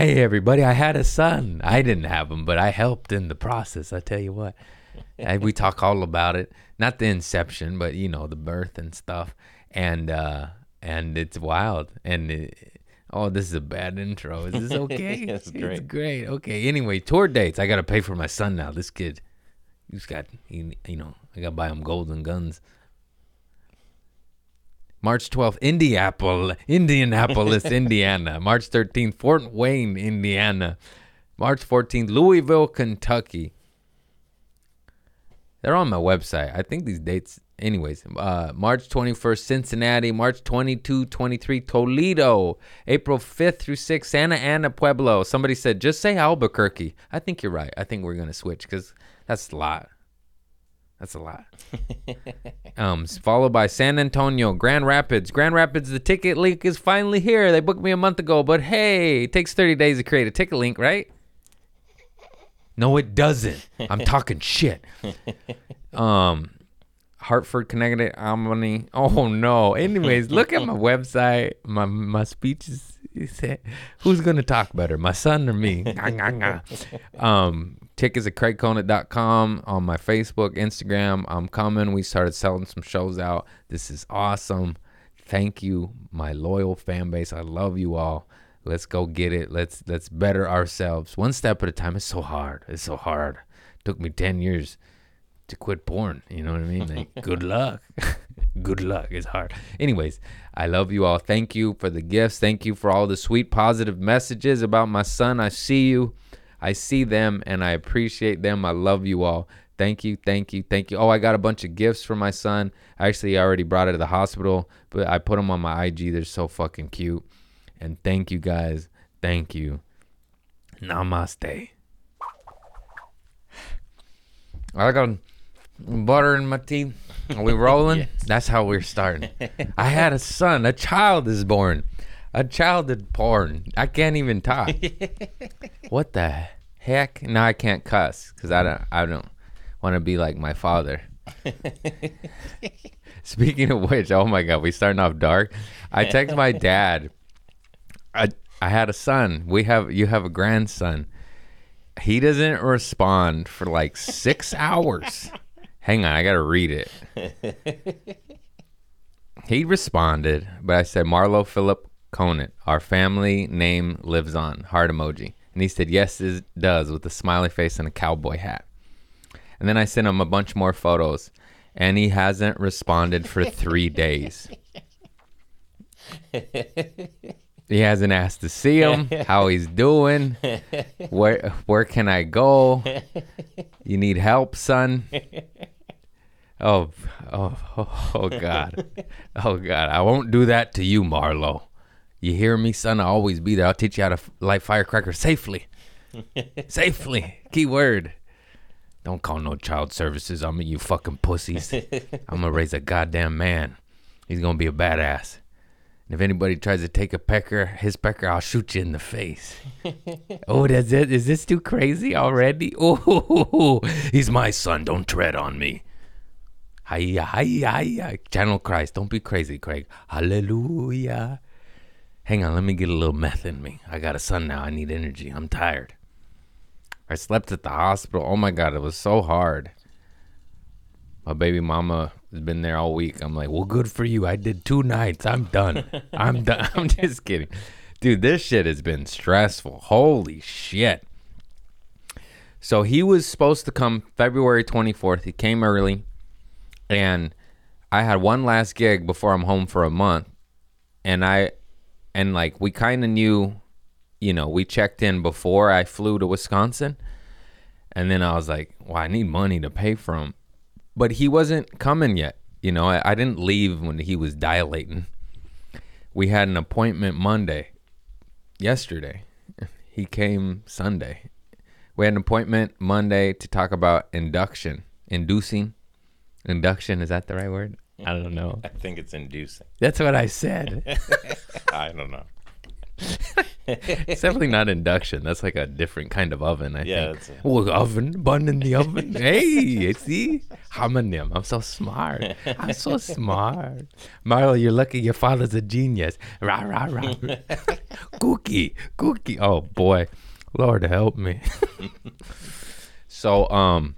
Hey, everybody, I had a son. I didn't have him, but I helped in the process. I tell you what. And we talk all about it. Not the inception, but, you know, the birth and stuff. And, uh, and it's wild. And, it, oh, this is a bad intro. Is this okay? It's great. It's great. Okay. Anyway, tour dates. I got to pay for my son now. This kid, he's got, he, you know, I got to buy him golden guns. March 12th, Indianapolis, Indianapolis, Indiana. March 13th, Fort Wayne, Indiana. March 14th, Louisville, Kentucky. They're on my website. I think these dates, anyways. Uh, March 21st, Cincinnati. March 22, 23, Toledo. April 5th through 6th, Santa Ana, Pueblo. Somebody said, just say Albuquerque. I think you're right. I think we're going to switch because that's a lot. That's a lot. um, followed by San Antonio, Grand Rapids. Grand Rapids, the ticket link is finally here. They booked me a month ago, but hey, it takes 30 days to create a ticket link, right? No, it doesn't. I'm talking shit. Um, Hartford, Connecticut, Albany. Oh no. Anyways, look at my website. My my speeches. He said, "Who's gonna talk better, my son or me?" Um, tickets at craigconant.com on my Facebook, Instagram. I'm coming. We started selling some shows out. This is awesome. Thank you, my loyal fan base. I love you all. Let's go get it. Let's let's better ourselves one step at a time. It's so hard. It's so hard. took me ten years to quit porn. You know what I mean? Like, good luck. good luck. It's hard. Anyways, I love you all. Thank you for the gifts. Thank you for all the sweet, positive messages about my son. I see you. I see them and I appreciate them. I love you all. Thank you, thank you, thank you. Oh, I got a bunch of gifts for my son. Actually, I already brought it to the hospital, but I put them on my IG. They're so fucking cute. And thank you guys. Thank you. Namaste. I got butter in my teeth. Are we rolling? That's how we're starting. I had a son. A child is born. A child is born. I can't even talk. what the heck? Now I can't cuss because I don't. I don't want to be like my father. Speaking of which, oh my god, we starting off dark. I text my dad. I I had a son. We have you have a grandson. He doesn't respond for like six hours. Hang on, I gotta read it. He responded, but I said Marlo Philip Conant. Our family name lives on. Heart emoji. And he said, Yes, it does, with a smiley face and a cowboy hat. And then I sent him a bunch more photos, and he hasn't responded for three days. He hasn't asked to see him, how he's doing, where where can I go? You need help, son. Oh, oh, oh, oh, God, oh God! I won't do that to you, Marlo. You hear me, son? I'll always be there. I'll teach you how to light firecrackers safely, safely. Key word. Don't call no child services on me, you fucking pussies. I'm gonna raise a goddamn man. He's gonna be a badass. And if anybody tries to take a pecker, his pecker, I'll shoot you in the face. oh, that's it. Is this too crazy already? Oh, he's my son. Don't tread on me. Hiya, hiya, hiya. Channel Christ. Don't be crazy, Craig. Hallelujah. Hang on, let me get a little meth in me. I got a son now. I need energy. I'm tired. I slept at the hospital. Oh my God, it was so hard. My baby mama has been there all week. I'm like, well, good for you. I did two nights. I'm done. I'm done. I'm just kidding. Dude, this shit has been stressful. Holy shit. So he was supposed to come February 24th. He came early. And I had one last gig before I'm home for a month. And I, and like, we kind of knew, you know, we checked in before I flew to Wisconsin. And then I was like, well, I need money to pay for him. But he wasn't coming yet. You know, I, I didn't leave when he was dilating. We had an appointment Monday, yesterday. He came Sunday. We had an appointment Monday to talk about induction, inducing. Induction, is that the right word? I don't know. I think it's inducing. That's what I said. I don't know. it's definitely not induction. That's like a different kind of oven. I Yeah, think. it's a- Well, oven, bun in the oven. hey, see, homonym. I'm so smart. I'm so smart. Marlo, you're lucky. Your father's a genius. Rah rah rah. cookie, cookie. Oh boy, Lord help me. so um.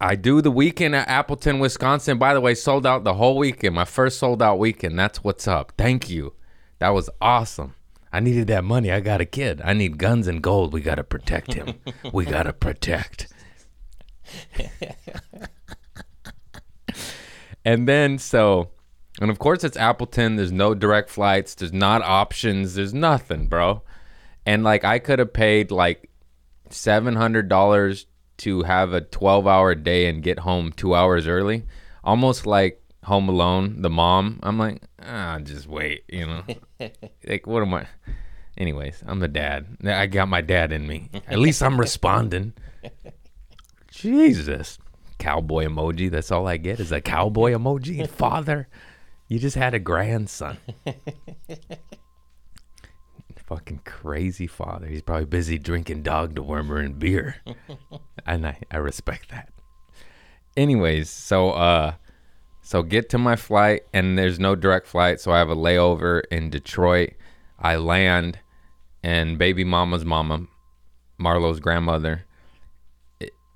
I do the weekend at Appleton, Wisconsin. By the way, sold out the whole weekend. My first sold out weekend. That's what's up. Thank you. That was awesome. I needed that money. I got a kid. I need guns and gold. We got to protect him. we got to protect. and then, so, and of course, it's Appleton. There's no direct flights. There's not options. There's nothing, bro. And like, I could have paid like $700 to have a 12 hour day and get home two hours early. Almost like Home Alone, the mom. I'm like, ah, just wait, you know? like, what am I? Anyways, I'm the dad. I got my dad in me. At least I'm responding. Jesus. Cowboy emoji. That's all I get is a cowboy emoji. Father, you just had a grandson. Fucking crazy father. He's probably busy drinking dog dewormer and beer. And I, I respect that. Anyways, so uh so get to my flight and there's no direct flight, so I have a layover in Detroit. I land and baby mama's mama, Marlo's grandmother,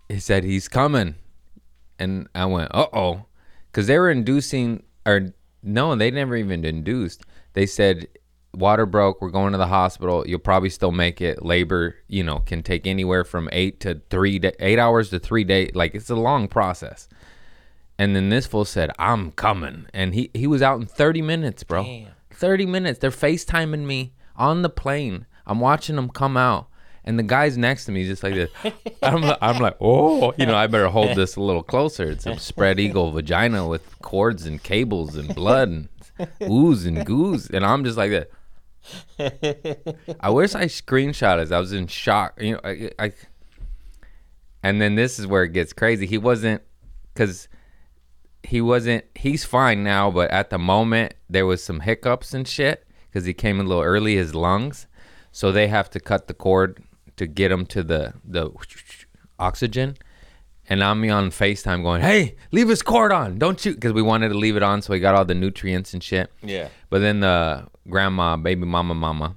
he said he's coming. And I went, "Uh oh." Cuz they were inducing or no, they never even induced. They said water broke, we're going to the hospital. You'll probably still make it. Labor, you know, can take anywhere from 8 to 3 day, 8 hours to 3 days. Like it's a long process. And then this fool said, "I'm coming," and he he was out in 30 minutes, bro. Damn. 30 minutes. They're FaceTiming me on the plane. I'm watching them come out, and the guy's next to me, just like this. I'm I'm like, oh, you know, I better hold this a little closer. It's a spread eagle vagina with cords and cables and blood and ooze and goose, and I'm just like that. I wish I screenshot it. I was in shock. You know, I, I and then this is where it gets crazy. He wasn't because he wasn't. He's fine now, but at the moment there was some hiccups and shit because he came a little early. His lungs, so they have to cut the cord to get him to the the oxygen. And I'm on Facetime going, "Hey, leave his cord on, don't you?" Because we wanted to leave it on so he got all the nutrients and shit. Yeah. But then the grandma, baby mama, mama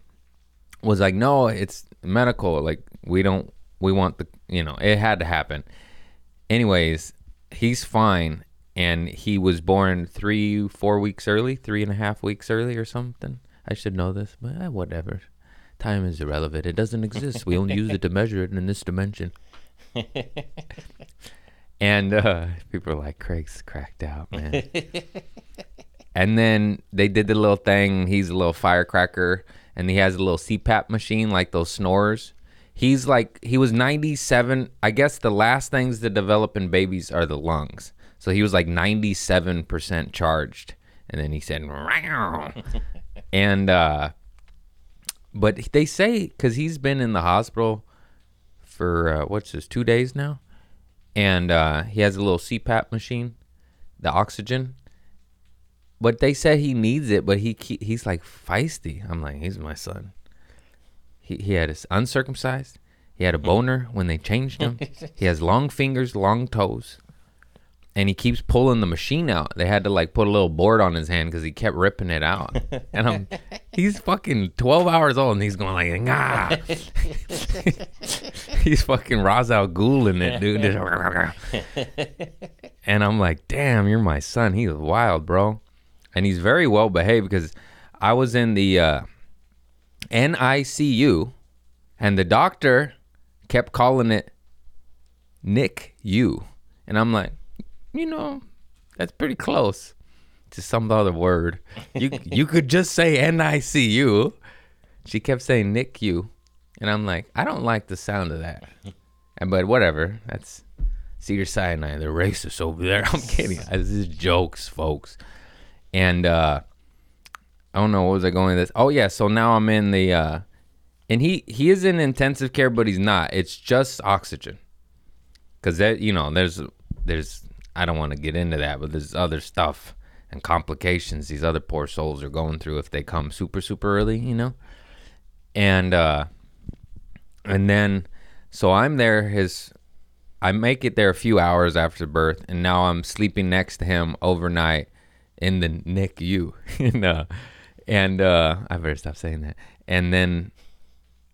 was like, no, it's medical. Like, we don't, we want the, you know, it had to happen. Anyways, he's fine. And he was born three, four weeks early, three and a half weeks early or something. I should know this, but eh, whatever. Time is irrelevant. It doesn't exist. We only use it to measure it in this dimension. and uh, people are like, Craig's cracked out, man. And then they did the little thing. He's a little firecracker, and he has a little CPAP machine, like those snorers. He's like, he was 97. I guess the last things to develop in babies are the lungs. So he was like 97% charged. And then he said, and, uh, but they say, because he's been in the hospital for, uh, what's this, two days now? And uh, he has a little CPAP machine, the oxygen but they said he needs it, but he he's like feisty. I'm like, he's my son. He he had his uncircumcised. He had a boner when they changed him. he has long fingers, long toes, and he keeps pulling the machine out. They had to like put a little board on his hand because he kept ripping it out. And I'm, he's fucking 12 hours old, and he's going like, ah. he's fucking Ra's al Ghul in it, dude. and I'm like, damn, you're my son. He was wild, bro and he's very well behaved because I was in the uh, NICU, and the doctor kept calling it Nick U, and I'm like, you know, that's pretty close to some other word. You you could just say NICU. She kept saying Nick U, and I'm like, I don't like the sound of that. And but whatever, that's Cedar Sinai. They're racist over there. I'm kidding. This is jokes, folks and uh I don't know what was I going with this. Oh yeah, so now I'm in the uh and he he is in intensive care but he's not. It's just oxygen. Cuz that you know, there's there's I don't want to get into that, but there's other stuff and complications these other poor souls are going through if they come super super early, you know. and uh, and then so I'm there. His I make it there a few hours after birth, and now I'm sleeping next to him overnight in the NICU. and uh, and uh, I better stop saying that. And then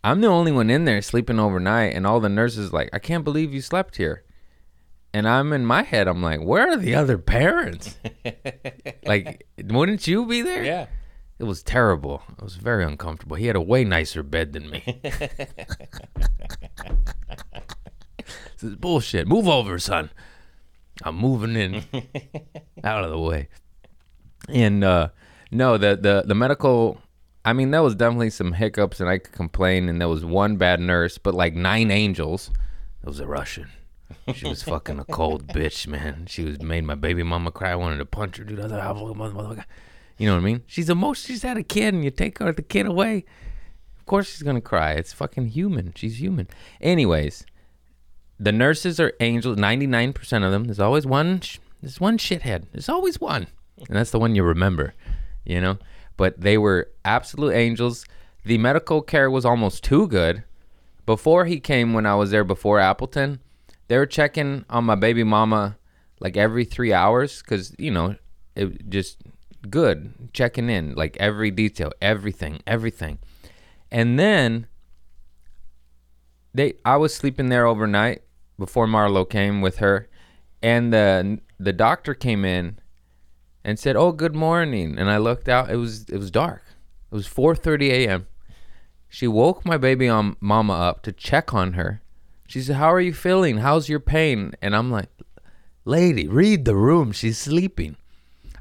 I'm the only one in there sleeping overnight, and all the nurses like, I can't believe you slept here. And I'm in my head, I'm like, where are the other parents? like, wouldn't you be there? Yeah. It was terrible. It was very uncomfortable. He had a way nicer bed than me. this is bullshit. Move over, son. I'm moving in. Out of the way. And uh no, the the the medical I mean, there was definitely some hiccups and I could complain and there was one bad nurse, but like nine angels. It was a Russian. She was fucking a cold bitch, man. She was made my baby mama cry. I wanted to punch her, dude. I was like, "Oh, motherfucker." You know what I mean? She's emotional. She's had a kid, and you take her the kid away. Of course, she's gonna cry. It's fucking human. She's human. Anyways, the nurses are angels. Ninety nine percent of them. There's always one. sh- There's one shithead. There's always one, and that's the one you remember. You know. But they were absolute angels. The medical care was almost too good. Before he came, when I was there before Appleton, they were checking on my baby mama like every three hours because you know it just good checking in like every detail everything everything and then they i was sleeping there overnight before marlo came with her and the the doctor came in and said oh good morning and i looked out it was it was dark it was 4:30 a.m she woke my baby on mama up to check on her she said how are you feeling how's your pain and i'm like lady read the room she's sleeping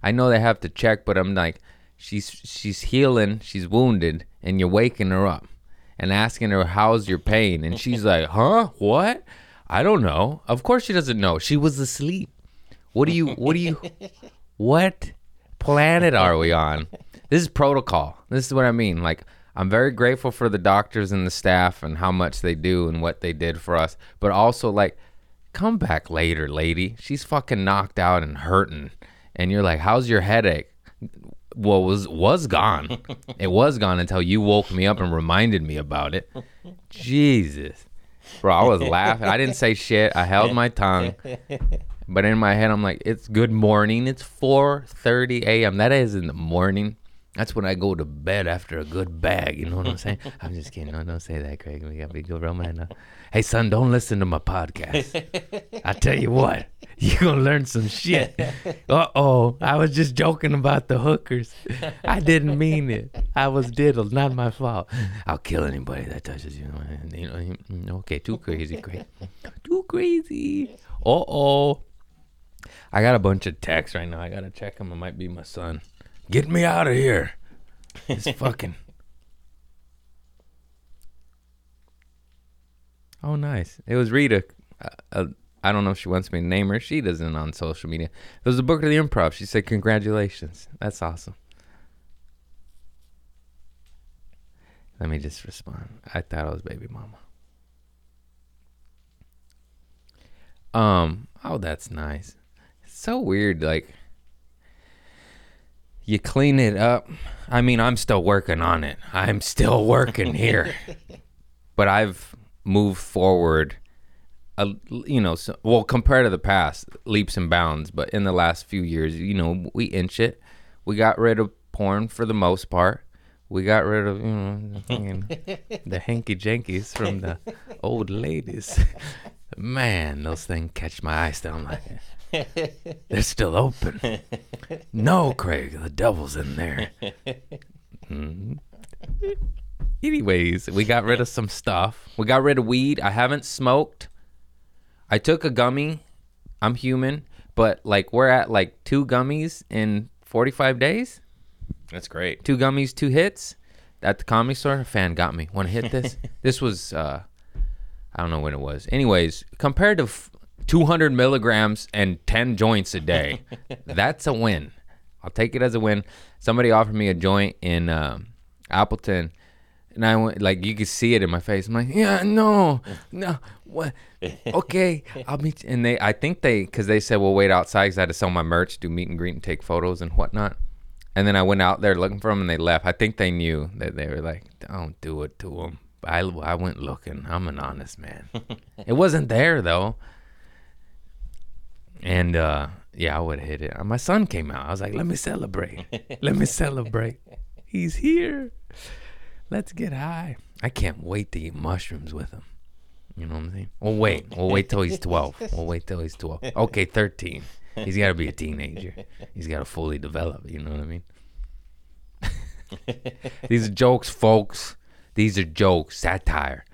I know they have to check, but I'm like, she's she's healing, she's wounded, and you're waking her up and asking her how's your pain, and she's like, huh, what? I don't know. Of course she doesn't know. She was asleep. What do you? What do you? What planet are we on? This is protocol. This is what I mean. Like. I'm very grateful for the doctors and the staff and how much they do and what they did for us. But also, like, come back later, lady. She's fucking knocked out and hurting and you're like, "How's your headache?" Well, was was gone. it was gone until you woke me up and reminded me about it. Jesus, bro, I was laughing. I didn't say shit. I held my tongue. But in my head, I'm like, "It's good morning. It's 4:30 a.m. That is in the morning. That's when I go to bed after a good bag. You know what I'm saying? I'm just kidding. No, don't say that, Craig. We gotta be good real man. Hey, son, don't listen to my podcast. I tell you what, you're gonna learn some shit. Uh oh, I was just joking about the hookers. I didn't mean it. I was diddled, not my fault. I'll kill anybody that touches you. You know, okay, too crazy, Craig. Too crazy. Uh oh. I got a bunch of texts right now. I gotta check them. It might be my son. Get me out of here. It's fucking. Oh, nice. It was Rita. Uh, uh, I don't know if she wants me to name her. She doesn't on social media. It was a book of the improv. She said, Congratulations. That's awesome. Let me just respond. I thought it was baby mama. Um, oh, that's nice. So weird. Like, you clean it up. I mean, I'm still working on it. I'm still working here. but I've moved forward, a, you know, so, well, compared to the past, leaps and bounds. But in the last few years, you know, we inch it. We got rid of porn for the most part. We got rid of, you know, the, the hanky jankies from the old ladies. Man, those things catch my eye still. I'm like, they're still open. No, Craig, the devil's in there. Mhm. Anyways, we got rid of some stuff. We got rid of weed. I haven't smoked. I took a gummy. I'm human, but like we're at like two gummies in 45 days. That's great. Two gummies, two hits. At the comedy store, a fan got me. Want to hit this? this was uh, I don't know when it was. Anyways, compared to 200 milligrams and 10 joints a day, that's a win. I'll take it as a win. Somebody offered me a joint in um, Appleton, and I went like you could see it in my face. I'm like, yeah, no, no, what? Okay, I'll meet. You. And they, I think they, because they said, well, wait outside because I had to sell my merch, do meet and greet, and take photos and whatnot. And then I went out there looking for them, and they left. I think they knew that they were like, "Don't do it to them." I I went looking. I'm an honest man. it wasn't there though. And uh, yeah, I would hit it. My son came out. I was like, "Let me celebrate. Let me celebrate. He's here. Let's get high." I can't wait to eat mushrooms with him. You know what I'm saying? We'll wait. We'll wait till he's 12. We'll wait till he's 12. Okay, 13. He's got to be a teenager. He's got to fully develop. You know what I mean? These are jokes, folks. These are jokes, satire.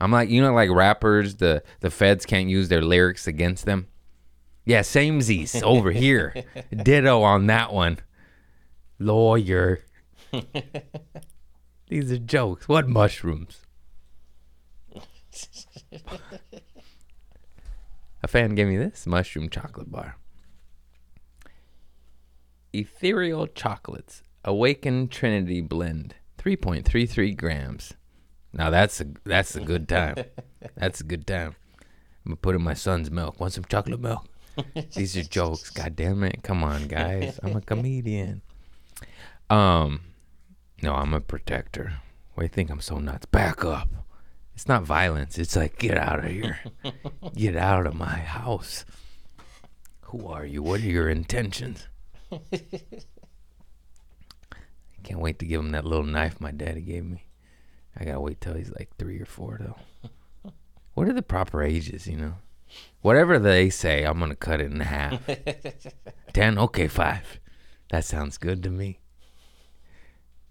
I'm like, you know, like rappers, the the feds can't use their lyrics against them. Yeah, samesies over here. Ditto on that one. Lawyer. These are jokes. What mushrooms? A fan gave me this mushroom chocolate bar. Ethereal chocolates, awakened Trinity blend, 3.33 grams. Now that's a that's a good time. That's a good time. I'm gonna put in my son's milk. Want some chocolate milk? These are jokes. God damn it! Come on, guys. I'm a comedian. Um, no, I'm a protector. Why do you think I'm so nuts? Back up. It's not violence. It's like get out of here. get out of my house. Who are you? What are your intentions? I can't wait to give him that little knife my daddy gave me. I gotta wait till he's like three or four though. What are the proper ages, you know? Whatever they say, I'm gonna cut it in half. Ten, okay, five. That sounds good to me.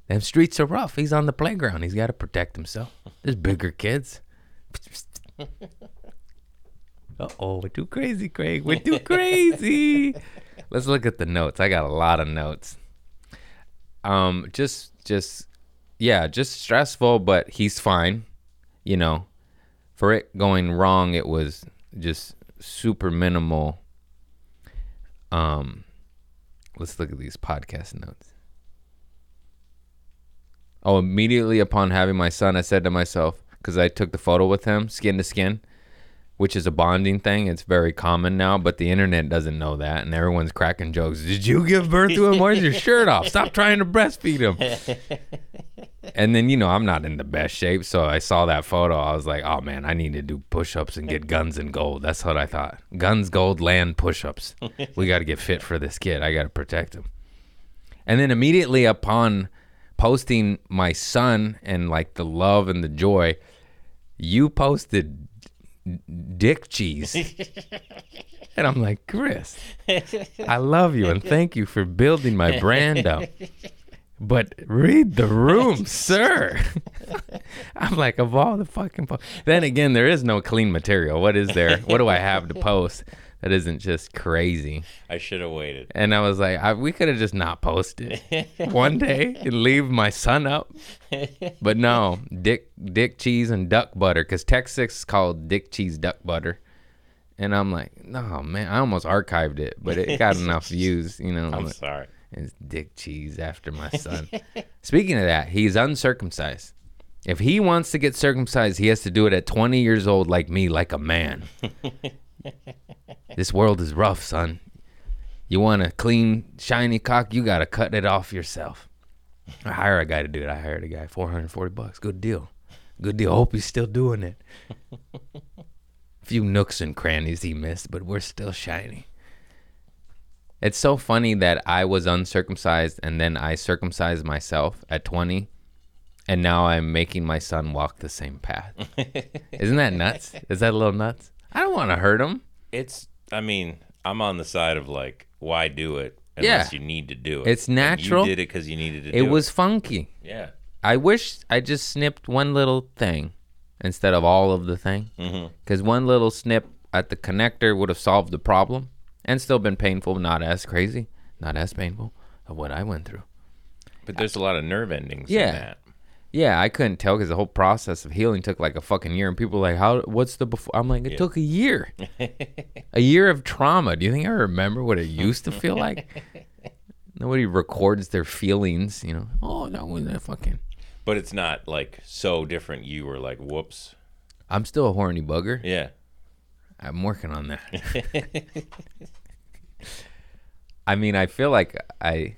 Them streets are rough. He's on the playground. He's got to protect himself. There's bigger kids. Uh oh, we're too crazy, Craig. We're too crazy. Let's look at the notes. I got a lot of notes. Um, just, just, yeah, just stressful, but he's fine. You know, for it going wrong, it was just super minimal. Um, let's look at these podcast notes. Oh, immediately upon having my son, I said to myself, because I took the photo with him, skin to skin, which is a bonding thing. It's very common now, but the internet doesn't know that, and everyone's cracking jokes. Did you give birth to him? Where's your shirt off? Stop trying to breastfeed him. and then you know I'm not in the best shape, so I saw that photo. I was like, oh man, I need to do push-ups and get guns and gold. That's what I thought. Guns, gold, land, push-ups. We got to get fit for this kid. I got to protect him. And then immediately upon posting my son and like the love and the joy, you posted dick cheese. and I'm like, Chris, I love you and thank you for building my brand up. But read the room, sir. I'm like, of all the fucking. Po-. Then again, there is no clean material. What is there? What do I have to post? That isn't just crazy. I should have waited. And I was like, I, we could have just not posted one day and leave my son up. But no, dick, dick cheese and duck butter, because Texas is called dick cheese duck butter. And I'm like, no, man, I almost archived it, but it got enough views, you know. I'm like, sorry. It's dick cheese after my son. Speaking of that, he's uncircumcised. If he wants to get circumcised, he has to do it at 20 years old, like me, like a man. this world is rough, son. You want a clean, shiny cock, you got to cut it off yourself. I hire a guy to do it. I hired a guy, 440 bucks. Good deal. Good deal. Hope he's still doing it. a Few nooks and crannies he missed, but we're still shiny. It's so funny that I was uncircumcised and then I circumcised myself at 20 and now I'm making my son walk the same path. Isn't that nuts? Is that a little nuts? I don't want to hurt him. It's. I mean, I'm on the side of like, why do it unless Yeah. you need to do it? It's And natural. you did it because you needed to. It was funky. Yeah. I wish I just snipped one little thing instead of all of the thing. Mm-hmm. Because one little snip at the connector would have solved the problem and still been painful, not as crazy, not as painful of what I went through. But there's a lot of nerve endings. Yeah. In that. Yeah, I couldn't tell because the whole process of healing took like a fucking year, and people were like, "How? What's the before?" I'm like, "It Yeah. took a year, a year of trauma." Do you think I remember what it used to feel like? Nobody records their feelings, you know. Oh, that was that fucking. But it's not like so different. You were like, whoops. I'm still a horny bugger. Yeah. I'm working on that. I mean, I feel like I,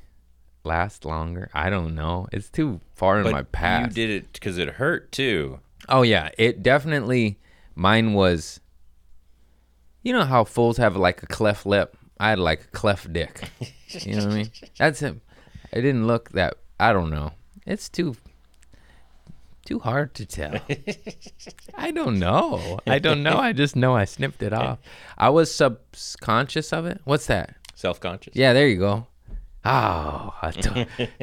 last longer. I don't know. It's too far in my past. you did it because it hurt too. Oh yeah, it definitely. Mine was. You know how fools have like a cleft lip. I had like a cleft dick. You know what I mean? That's it. It didn't look that. I don't know. It's too. Too hard to tell. I don't know. I don't know. I just know I snipped it off. I was subconscious of it. What's that? Self conscious. Yeah, there you go. Oh,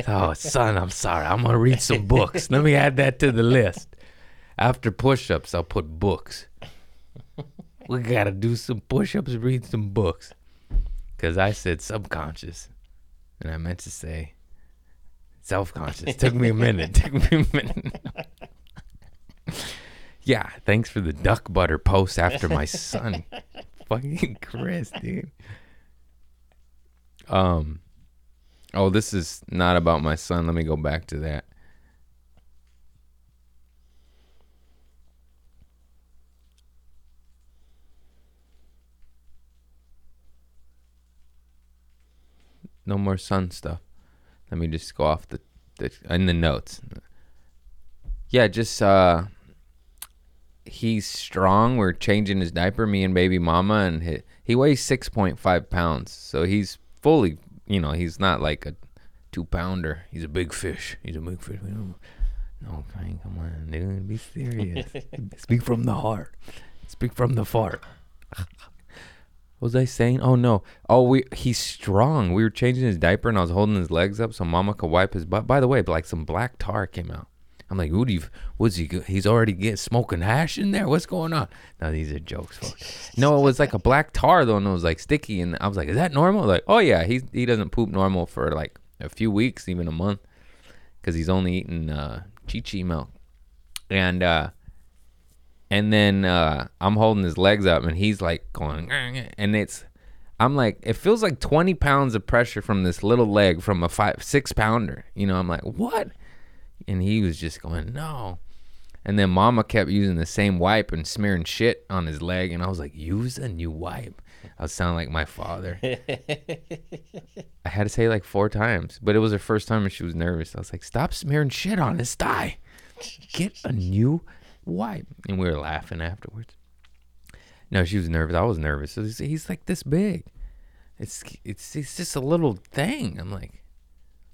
oh, son, I'm sorry. I'm gonna read some books. Let me add that to the list. After push-ups, I'll put books. We gotta do some push-ups, read some books. Cause I said subconscious, and I meant to say self-conscious. Took me a minute. Took me a minute. yeah, thanks for the duck butter post after my son. Fucking Chris, dude. Um. Oh, this is not about my son. Let me go back to that. No more son stuff. Let me just go off the, the in the notes. Yeah, just uh he's strong. We're changing his diaper, me and baby mama, and he, he weighs six point five pounds. So he's fully, you know, he's not like a two pounder. He's a big fish. He's a big fish. No, Frank, come on, dude, be serious. Speak from the heart. Speak from the fart. What was I saying? Oh no. Oh, we he's strong. We were changing his diaper and I was holding his legs up so Mama could wipe his butt. By the way, like some black tar came out. I'm like, what do you? What's he? He's already getting smoking hash in there. What's going on? No, these are jokes, folks. No, it was like a black tar though, and it was like sticky. And I was like, is that normal? Like, oh yeah, he he doesn't poop normal for like a few weeks, even a month, because he's only eating uh, chi chi milk. And uh, and then uh, I'm holding his legs up, and he's like going, and it's, I'm like, it feels like 20 pounds of pressure from this little leg from a five, six pounder. You know, I'm like, what? And he was just going, no. And then Mama kept using the same wipe and smearing shit on his leg, and I was like, use a new wipe. I was sounding like my father. I had to say like four times, but it was her first time, and she was nervous. I was like, stop smearing shit on his thigh. Get a new wipe. And we were laughing afterwards. No, she was nervous. I was nervous. He's, he's like this big. It's it's it's just a little thing. I'm like,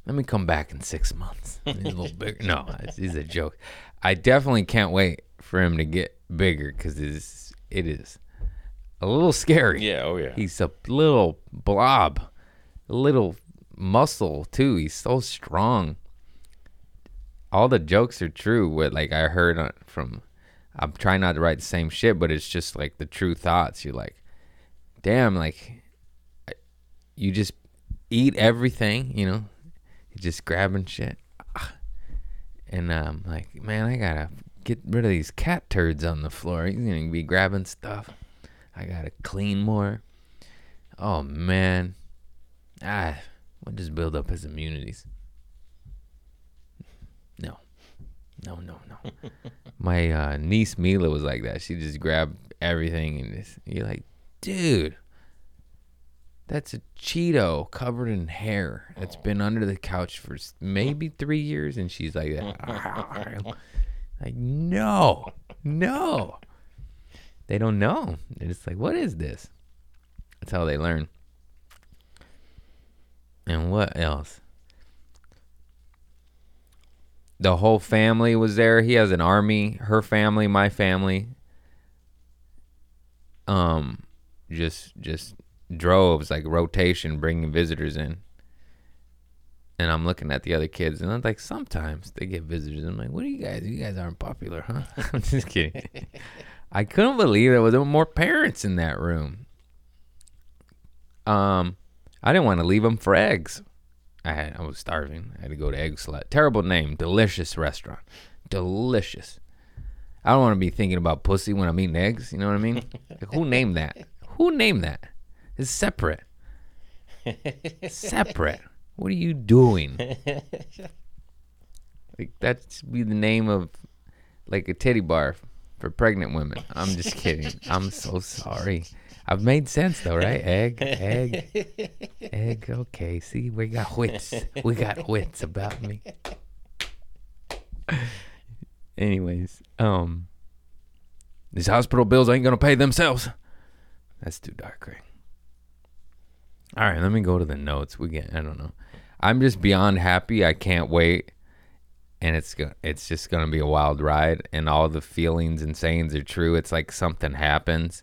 let me come back in six months. He's a little bigger. No, it's, it's a joke. I definitely can't wait for him to get bigger because it's it is a little scary. Yeah. Oh yeah. He's a little blob, a little muscle too. He's so strong. All the jokes are true. What like I heard on, from, I'm trying not to write the same shit, but it's just like the true thoughts. You're like, damn, like, you just eat everything, you know, just grabbing shit, and um, like, man, I gotta get rid of these cat turds on the floor. He's gonna be grabbing stuff. I gotta clean more. Oh man, ah, we'll just build up his immunities. No, no, no, no. My uh, niece Mila was like that. She just grabbed everything and just, you're like, dude, that's a Cheeto covered in hair that's been under the couch for maybe three years, and she's like, like no, no. They don't know. Just like, what is this? That's how they learn. And what else? The whole family was there. He has an army. Her family, my family. Um, just just droves like rotation, bringing visitors in. And I'm looking at the other kids, and I'm like, sometimes they get visitors. I'm like, what are you guys? You guys aren't popular, huh? I'm just kidding. I couldn't believe there was more parents in that room. Um, I didn't want to leave them for eggs. I had, I was starving. I had to go to Eggslut. Terrible name, delicious restaurant, delicious. I don't want to be thinking about pussy when I'm eating eggs. You know what I mean? Like, who named that? Who named that? Separate. separate. What are you doing? Like that should be the name of like a teddy bar for pregnant women. I'm just kidding. I'm so sorry. I've made sense though, right? Egg, egg, egg. Okay, see, we got wits. We got wits about me. Anyways, um, these hospital bills ain't gonna pay themselves. That's too dark, right? All right, let me go to the notes. We get. I don't know. I'm just beyond happy. I can't wait, and it's go- it's just gonna be a wild ride, and all the feelings and sayings are true. It's like something happens.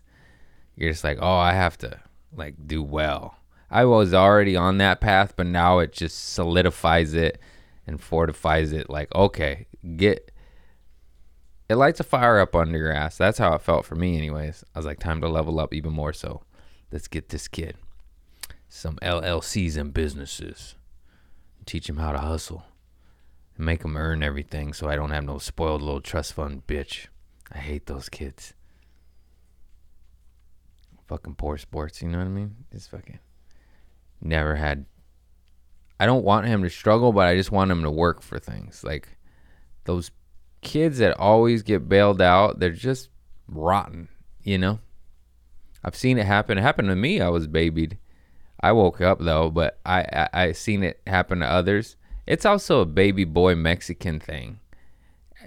You're just like, oh, I have to like do well. I was already on that path, but now it just solidifies it and fortifies it. Like, okay, get it lights a fire up under your ass. That's how it felt for me, anyways. I was like, time to level up even more. So, let's get this kid some LLCs and businesses, teach them how to hustle, and make them earn everything. So I don't have no spoiled little trust fund bitch. I hate those kids. Fucking poor sports, you know what I mean? It's fucking never had. I don't want him to struggle, but I just want him to work for things like those kids that always get bailed out, they're just rotten, you know? I've seen it happen. It happened to me. I was babied. I woke up though, but I, I I seen it happen to others. It's also a baby boy Mexican thing.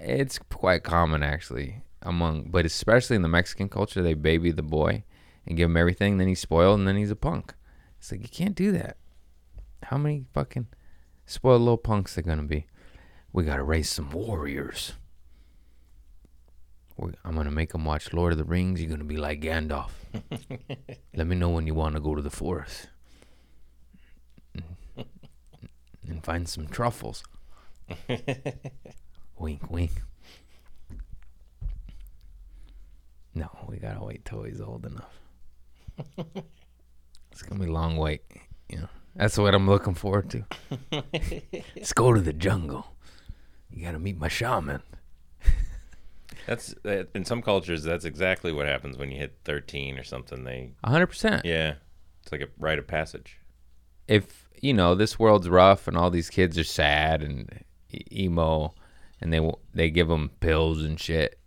It's quite common actually among, but especially in the Mexican culture, they baby the boy and give him everything. Then he's spoiled, and then he's a punk. It's like you can't do that. How many fucking spoiled little punks are gonna be? We gotta raise some warriors. I'm gonna make them watch Lord of the Rings. You're gonna be like Gandalf. Let me know when you want to go to the forest and find some truffles. wink, wink. No, we gotta wait till he's old enough. it's gonna be a long wait. You know, that's what I'm looking forward to. Let's go to the jungle. You gotta meet my shaman. That's that, in some cultures. That's exactly what happens when you hit 13 or something. They 100%. yeah, it's like a rite of passage. If you know this world's rough and all these kids are sad and emo and they they give them pills and shit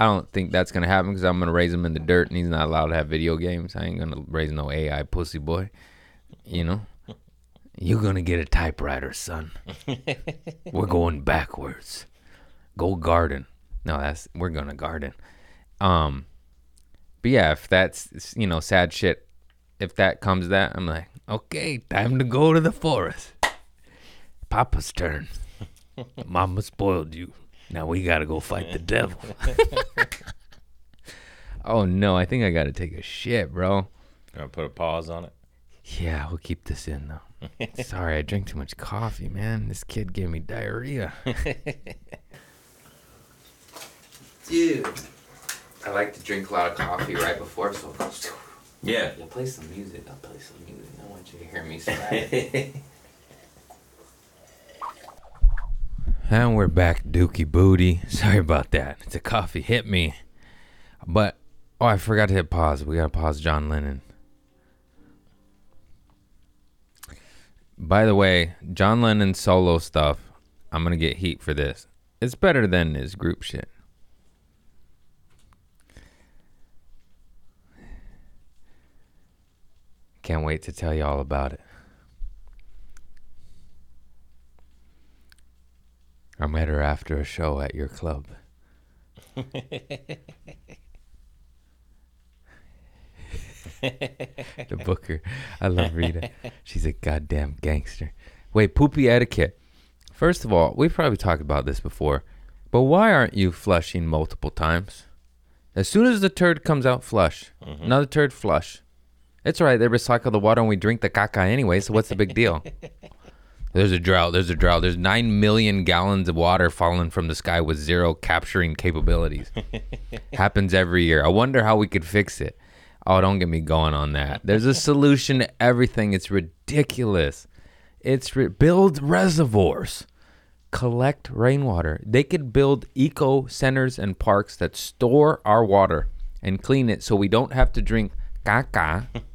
i don't think that's gonna happen because i'm gonna raise him in the dirt and he's not allowed to have video games. I ain't gonna raise no ai pussy boy you know? You're gonna get a typewriter son. We're going backwards. Go garden. No that's we're gonna garden. Um but yeah if that's you know sad shit if that comes that i'm like okay time to go to the forest. Papa's turn. Mama spoiled you. Now we gotta go fight the devil. Oh no i think i gotta take a shit bro. I'll put a pause on it. yeah we'll keep this in though. Sorry i drank too much coffee man. This kid gave me diarrhea. Dude i like to drink a lot of coffee right before so Yeah. Yeah, play some music. I'll play some music. I want you to hear me sweat. and we're back, Dookie Booty. Sorry about that. The coffee hit me. But, oh, I forgot to hit pause. We got to pause John Lennon. By the way, John Lennon's solo stuff, I'm going to get heat for this. It's better than his group shit. Can't wait to tell you all about it. I met her after a show at your club. the booker. I love Rita. She's a goddamn gangster. Wait, poopy etiquette. First of all, we've probably talked about this before, but why aren't you flushing multiple times? As soon as the turd comes out, flush. Mm-hmm. Another turd, flush. It's all right. They recycle the water and we drink the caca anyway, so what's the big deal? There's a drought. There's a drought. There's 9 million gallons of water falling from the sky with zero capturing capabilities. Happens every year. I wonder how we could fix it. Oh, don't get me going on that. There's a solution to everything. It's ridiculous. It's re- build reservoirs, collect rainwater. They could build eco centers and parks that store our water and clean it so we don't have to drink caca.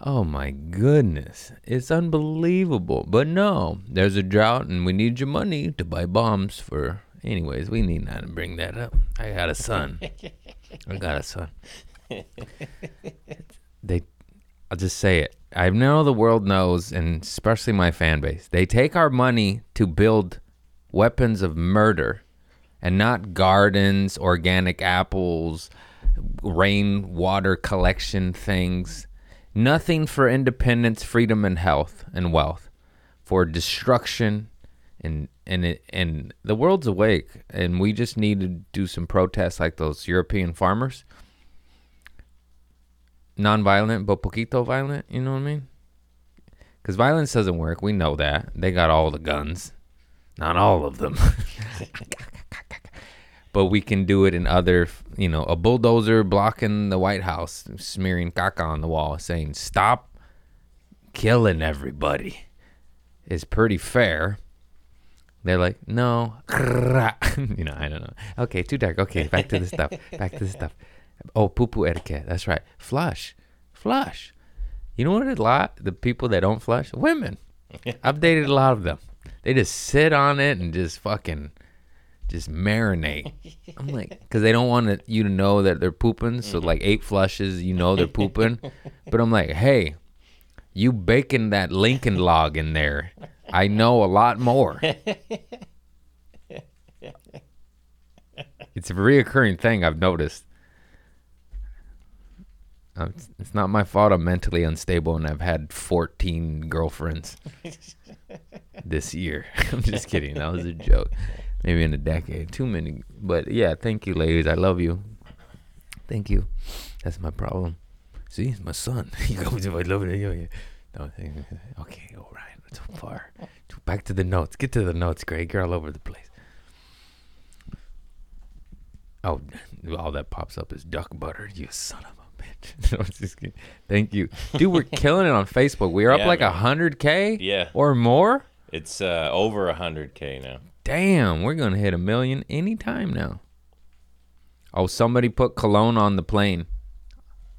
Oh my goodness. It's unbelievable. But no, there's a drought and we need your money to buy bombs for. Anyways, we need not to bring that up. I got a son. I got a son. they, I'll just say it. I know the world knows, and especially my fan base. They take our money to build weapons of murder, and not gardens, organic apples, rainwater collection things. Nothing for independence, freedom, and health and wealth. For destruction and and it, and the world's awake, and we just need to do some protests like those European farmers. Non-violent, but poquito violent. You know what I mean? Because violence doesn't work. We know that. They got all the guns, not all of them. but we can do it in other, you know, a bulldozer blocking the White House, smearing caca on the wall, saying "Stop killing everybody." Is pretty fair they're like, no, you know, I don't know. Okay, too dark. Okay, back to the stuff. Back to the stuff. Oh, poo poo etiquette. That's right. Flush, flush. You know what? A lot the people that don't flush, women. I've dated a lot of them. They just sit on it and just fucking, just marinate. I'm like, because they don't want you to know that they're pooping. So like eight flushes, you know they're pooping. But I'm like, hey, you baking that Lincoln log in there I know a lot more. it's a reoccurring thing I've noticed. Um, it's not my fault I'm mentally unstable and I've had 14 girlfriends this year. I'm just kidding. That was a joke. Maybe in a decade. Too many. But yeah, thank you, ladies. I love you. Thank you. That's my problem. See, my son. he goes, I love it. Okay, all right too far. Back to the notes. Get to the notes, Craig. You're all over the place. Oh, all that pops up is duck butter. You son of a bitch. Thank you, dude. We're killing it on Facebook. We're up like a hundred k, yeah, or more. It's uh, over a hundred k now. Damn, we're gonna hit a million anytime now. Oh, somebody put cologne on the plane.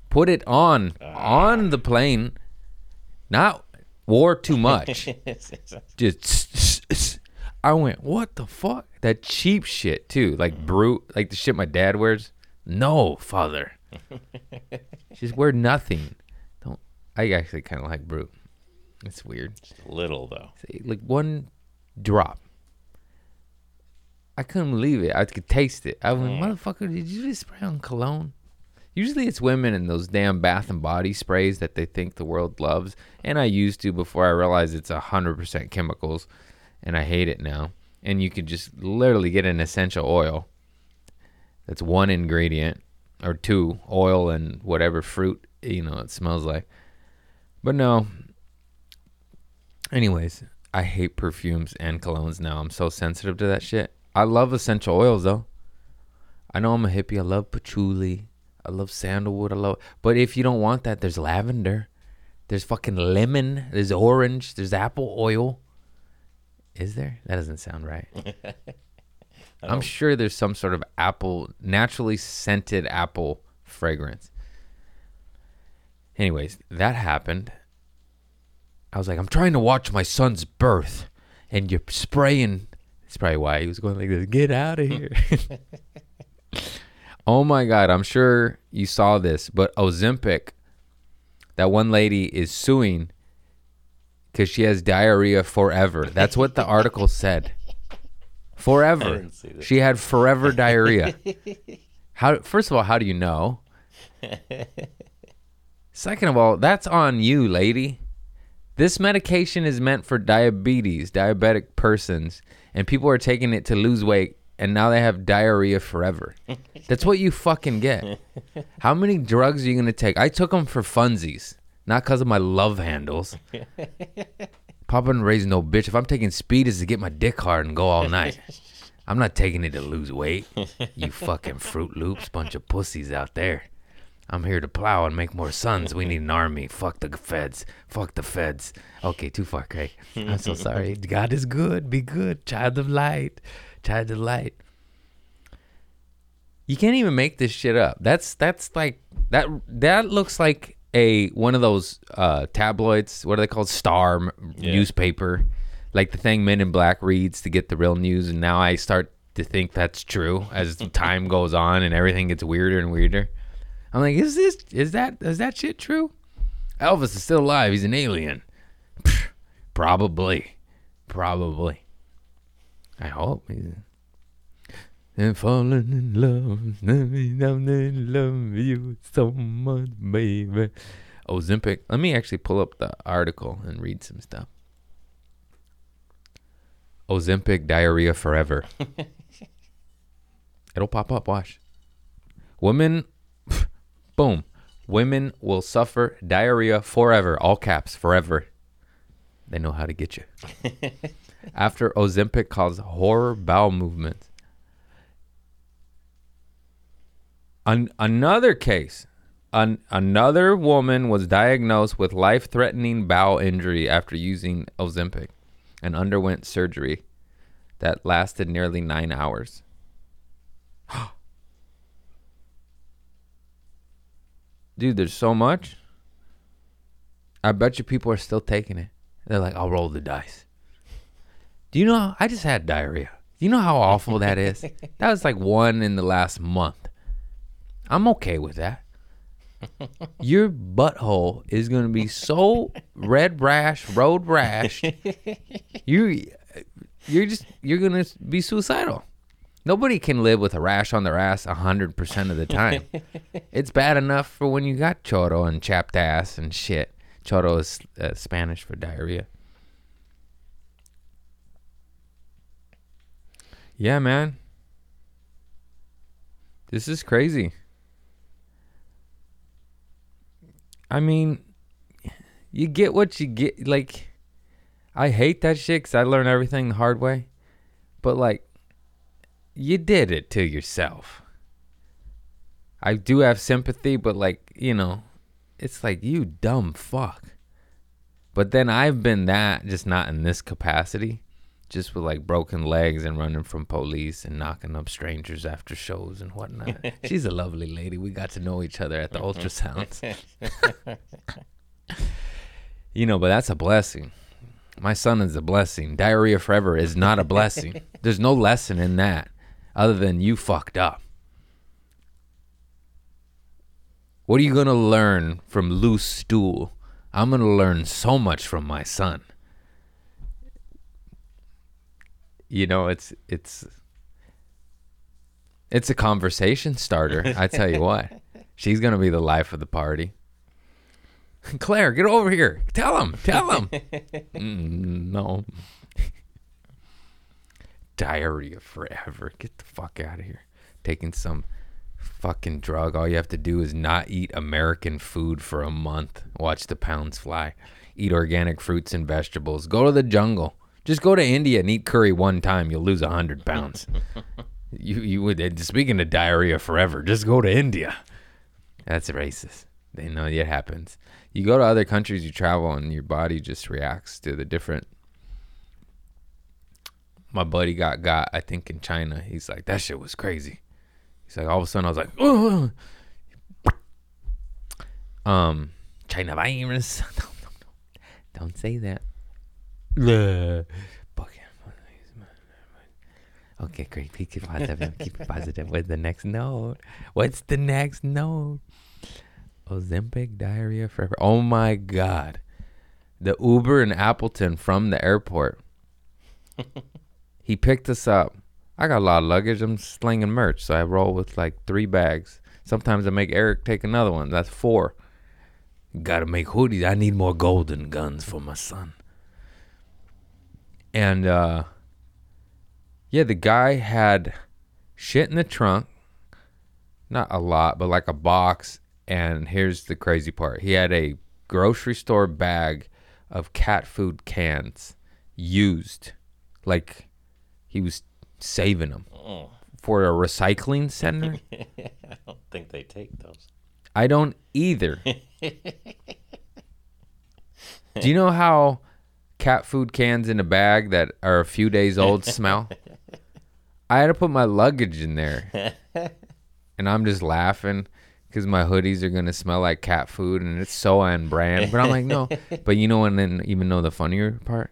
Put it on uh, on the plane, not wore too much. Just I went, what the fuck? That cheap shit too, like mm. brute, like the shit my dad wears. No, father. Just wear nothing. Don't. I actually kind of like brute. It's weird. Just a little though. Like one drop. I couldn't believe it. I could taste it. I went, mm. motherfucker, did you just spray on cologne? Usually it's women in those damn bath and body sprays that they think the world loves. And I used to before I realized it's 100% chemicals. And I hate it now. And you could just literally get an essential oil. That's one ingredient or two oil and whatever fruit, you know, it smells like. But no. Anyways, I hate perfumes and colognes now. I'm so sensitive to that shit. I love essential oils though. I know I'm a hippie. I love patchouli. I love sandalwood. I love, but if you don't want that, there's lavender. There's fucking lemon. There's orange. There's apple oil. Is there? That doesn't sound right. I'm sure there's some sort of apple, naturally scented apple fragrance. Anyways, that happened. I was like, I'm trying to watch my son's birth, and you're spraying. That's probably why he was going like this. Get out of here. Oh my God, I'm sure you saw this, but Ozempic, that one lady is suing because she has diarrhea forever. That's what the article said. Forever. She had forever diarrhea. How? First of all, how do you know? Second of all, that's on you, lady. This medication is meant for diabetes, diabetic persons, and people are taking it to lose weight and now they have diarrhea forever. That's what you fucking get. How many drugs are you gonna take? I took them for funsies, not because of my love handles. Papa and raise no bitch. If I'm taking speed, is to get my dick hard and go all night. I'm not taking it to lose weight. You fucking Fruit Loops, bunch of pussies out there. I'm here to plow and make more sons. We need an army. Fuck the feds. Fuck the feds. Okay, too far, Craig. I'm so sorry. God is good. Be good. Child of light. Child of light. You can't even make this shit up. That's that's like that that looks like a one of those uh, tabloids. What are they called? Star yeah. newspaper, like the thing Men in Black reads to get the real news. And now I start to think that's true as time goes on and everything gets weirder and weirder. I'm like, is this is that is that shit true? Elvis is still alive. He's an alien. Probably, probably. I hope. He's, and falling in love, I'm in love with you so much, baby. Ozempic. Let me actually pull up the article and read some stuff. Ozempic diarrhea forever. It'll pop up. Watch. Women, boom. Women will suffer diarrhea forever. All caps, forever. They know how to get you. After Ozempic caused horror bowel movements. An- another case. An- another woman was diagnosed with life threatening bowel injury after using Ozempic and underwent surgery that lasted nearly nine hours. Dude, there's so much. I bet you people are still taking it. They're like, I'll roll the dice. Do you know? I just had diarrhea. Do you know how awful that is? That was like one in the last month. I'm okay with that. Your butthole is going to be so red rash, road rash. You, you're just you're going to be suicidal. Nobody can live with a rash on their ass hundred percent of the time. it's bad enough for when you got choro and chapped ass and shit. Choro is uh, Spanish for diarrhea. Yeah, man. This is crazy. I mean, you get what you get. Like, I hate that shit because I learned everything the hard way. But, like, you did it to yourself. I do have sympathy, but, like, you know, it's like, you dumb fuck. But then I've been that, just not in this capacity. Just with like broken legs and running from police and knocking up strangers after shows and whatnot. She's a lovely lady. We got to know each other at the mm-hmm. ultrasounds. you know, but that's a blessing. My son is a blessing. Diarrhea forever is not a blessing. There's no lesson in that other than you fucked up. What are you going to learn from loose stool? I'm going to learn so much from my son. You know, it's it's it's a conversation starter. I tell you what. She's going to be the life of the party. Claire, get over here. Tell him. Tell him. Mm, no. Diarrhea forever. Get the fuck out of here. Taking some fucking drug. All you have to do is not eat American food for a month. Watch the pounds fly. Eat organic fruits and vegetables. Go to the jungle. Just go to India and eat curry one time. You'll lose a hundred pounds. you you would. Speaking of diarrhea forever, just go to India. That's racist. They know it happens. You go to other countries, you travel, and your body just reacts to the different. My buddy got got. I think in China, he's like that shit was crazy. He's like all of a sudden I was like, oh. um, China virus. no, no, no, don't say that. Okay, great. Keep it positive. Keep it positive. What's the next note? What's the next note? Ozempic diarrhea forever. Oh my god. The Uber in Appleton from the airport. he picked us up. I got a lot of luggage. I'm slinging merch, so I roll with like three bags. Sometimes I make Eric take another one. That's four. Got to make hoodies. I need more golden guns for my son. And uh yeah, the guy had shit in the trunk. Not a lot, but like a box. And here's the crazy part. He had a grocery store bag of cat food cans used. Like he was saving them Oh, mm. for a recycling center. I don't think they take those. I don't either. Do you know how cat food cans in a bag that are a few days old smell? I had to put my luggage in there. And I'm just laughing because my hoodies are going to smell like cat food and it's so on brand. But I'm like, no. But you know, and then even know the funnier part?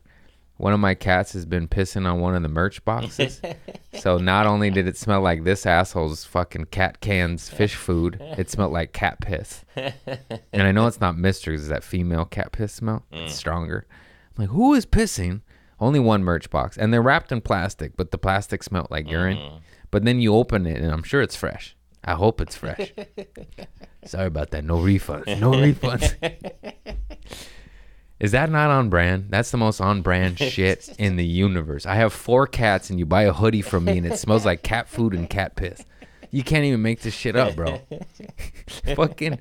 One of my cats has been pissing on one of the merch boxes. so not only did it smell like this asshole's fucking cat cans fish food, it smelled like cat piss. And I know it's not Mister, it's that female cat piss smell. It's mm. stronger. I'm like, who is pissing? Only one merch box, and they're wrapped in plastic, but the plastic smelled like urine. Mm-hmm. But then you open it, and I'm sure it's fresh. I hope it's fresh. Sorry about that. No refunds. No refunds. Is that not on brand? That's the most on brand shit in the universe. I have four cats and you buy a hoodie from me and it smells like cat food and cat piss. You can't even make this shit up, bro. Fucking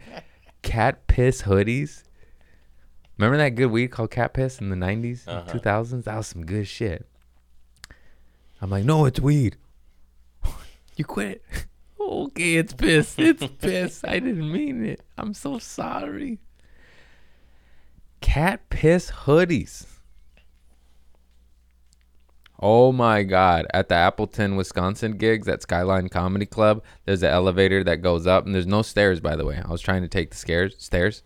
cat piss hoodies. Remember that good weed called cat piss in the 90s, Uh-huh. 2000s? That was some good shit. I'm like, no, it's weed. you quit. okay, it's piss. It's piss. I didn't mean it. I'm so sorry. Cat piss hoodies. Oh my god. At the Appleton, Wisconsin gigs at Skyline Comedy Club, there's an elevator that goes up and there's no stairs by the way. I was trying to take the stairs stairs.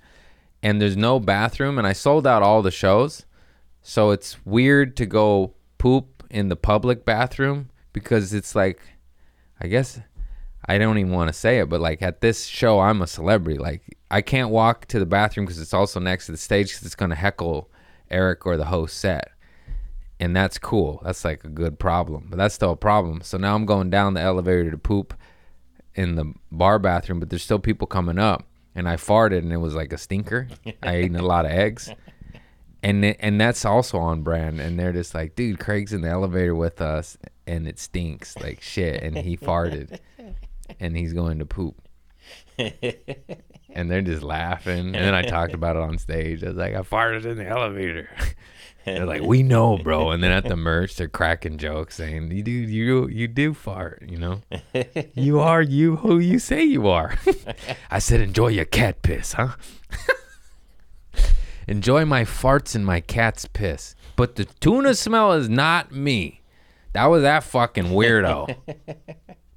And there's no bathroom and I sold out all the shows. So it's weird to go poop in the public bathroom because it's like I guess I don't even want to say it, but like at this show, I'm a celebrity. Like I can't walk to the bathroom because it's also next to the stage because it's gonna heckle Eric or the host set, and that's cool. That's like a good problem, but that's still a problem. So now I'm going down the elevator to poop in the bar bathroom, but there's still people coming up, and I farted and it was like a stinker. I ate a lot of eggs. And it, and that's also on brand, and they're just like, dude, Craig's in the elevator with us, and it stinks like shit, and he farted, and he's going to poop. and they're just laughing. And then I talked about it on stage. I was like, I farted in the elevator. they're like, we know, bro. And then at the merch, they're cracking jokes saying, you do, you, you do fart, you know? you are you who you say you are. I said, enjoy your cat piss, huh? enjoy my farts and my cat's piss. But the tuna smell is not me. That was that fucking weirdo.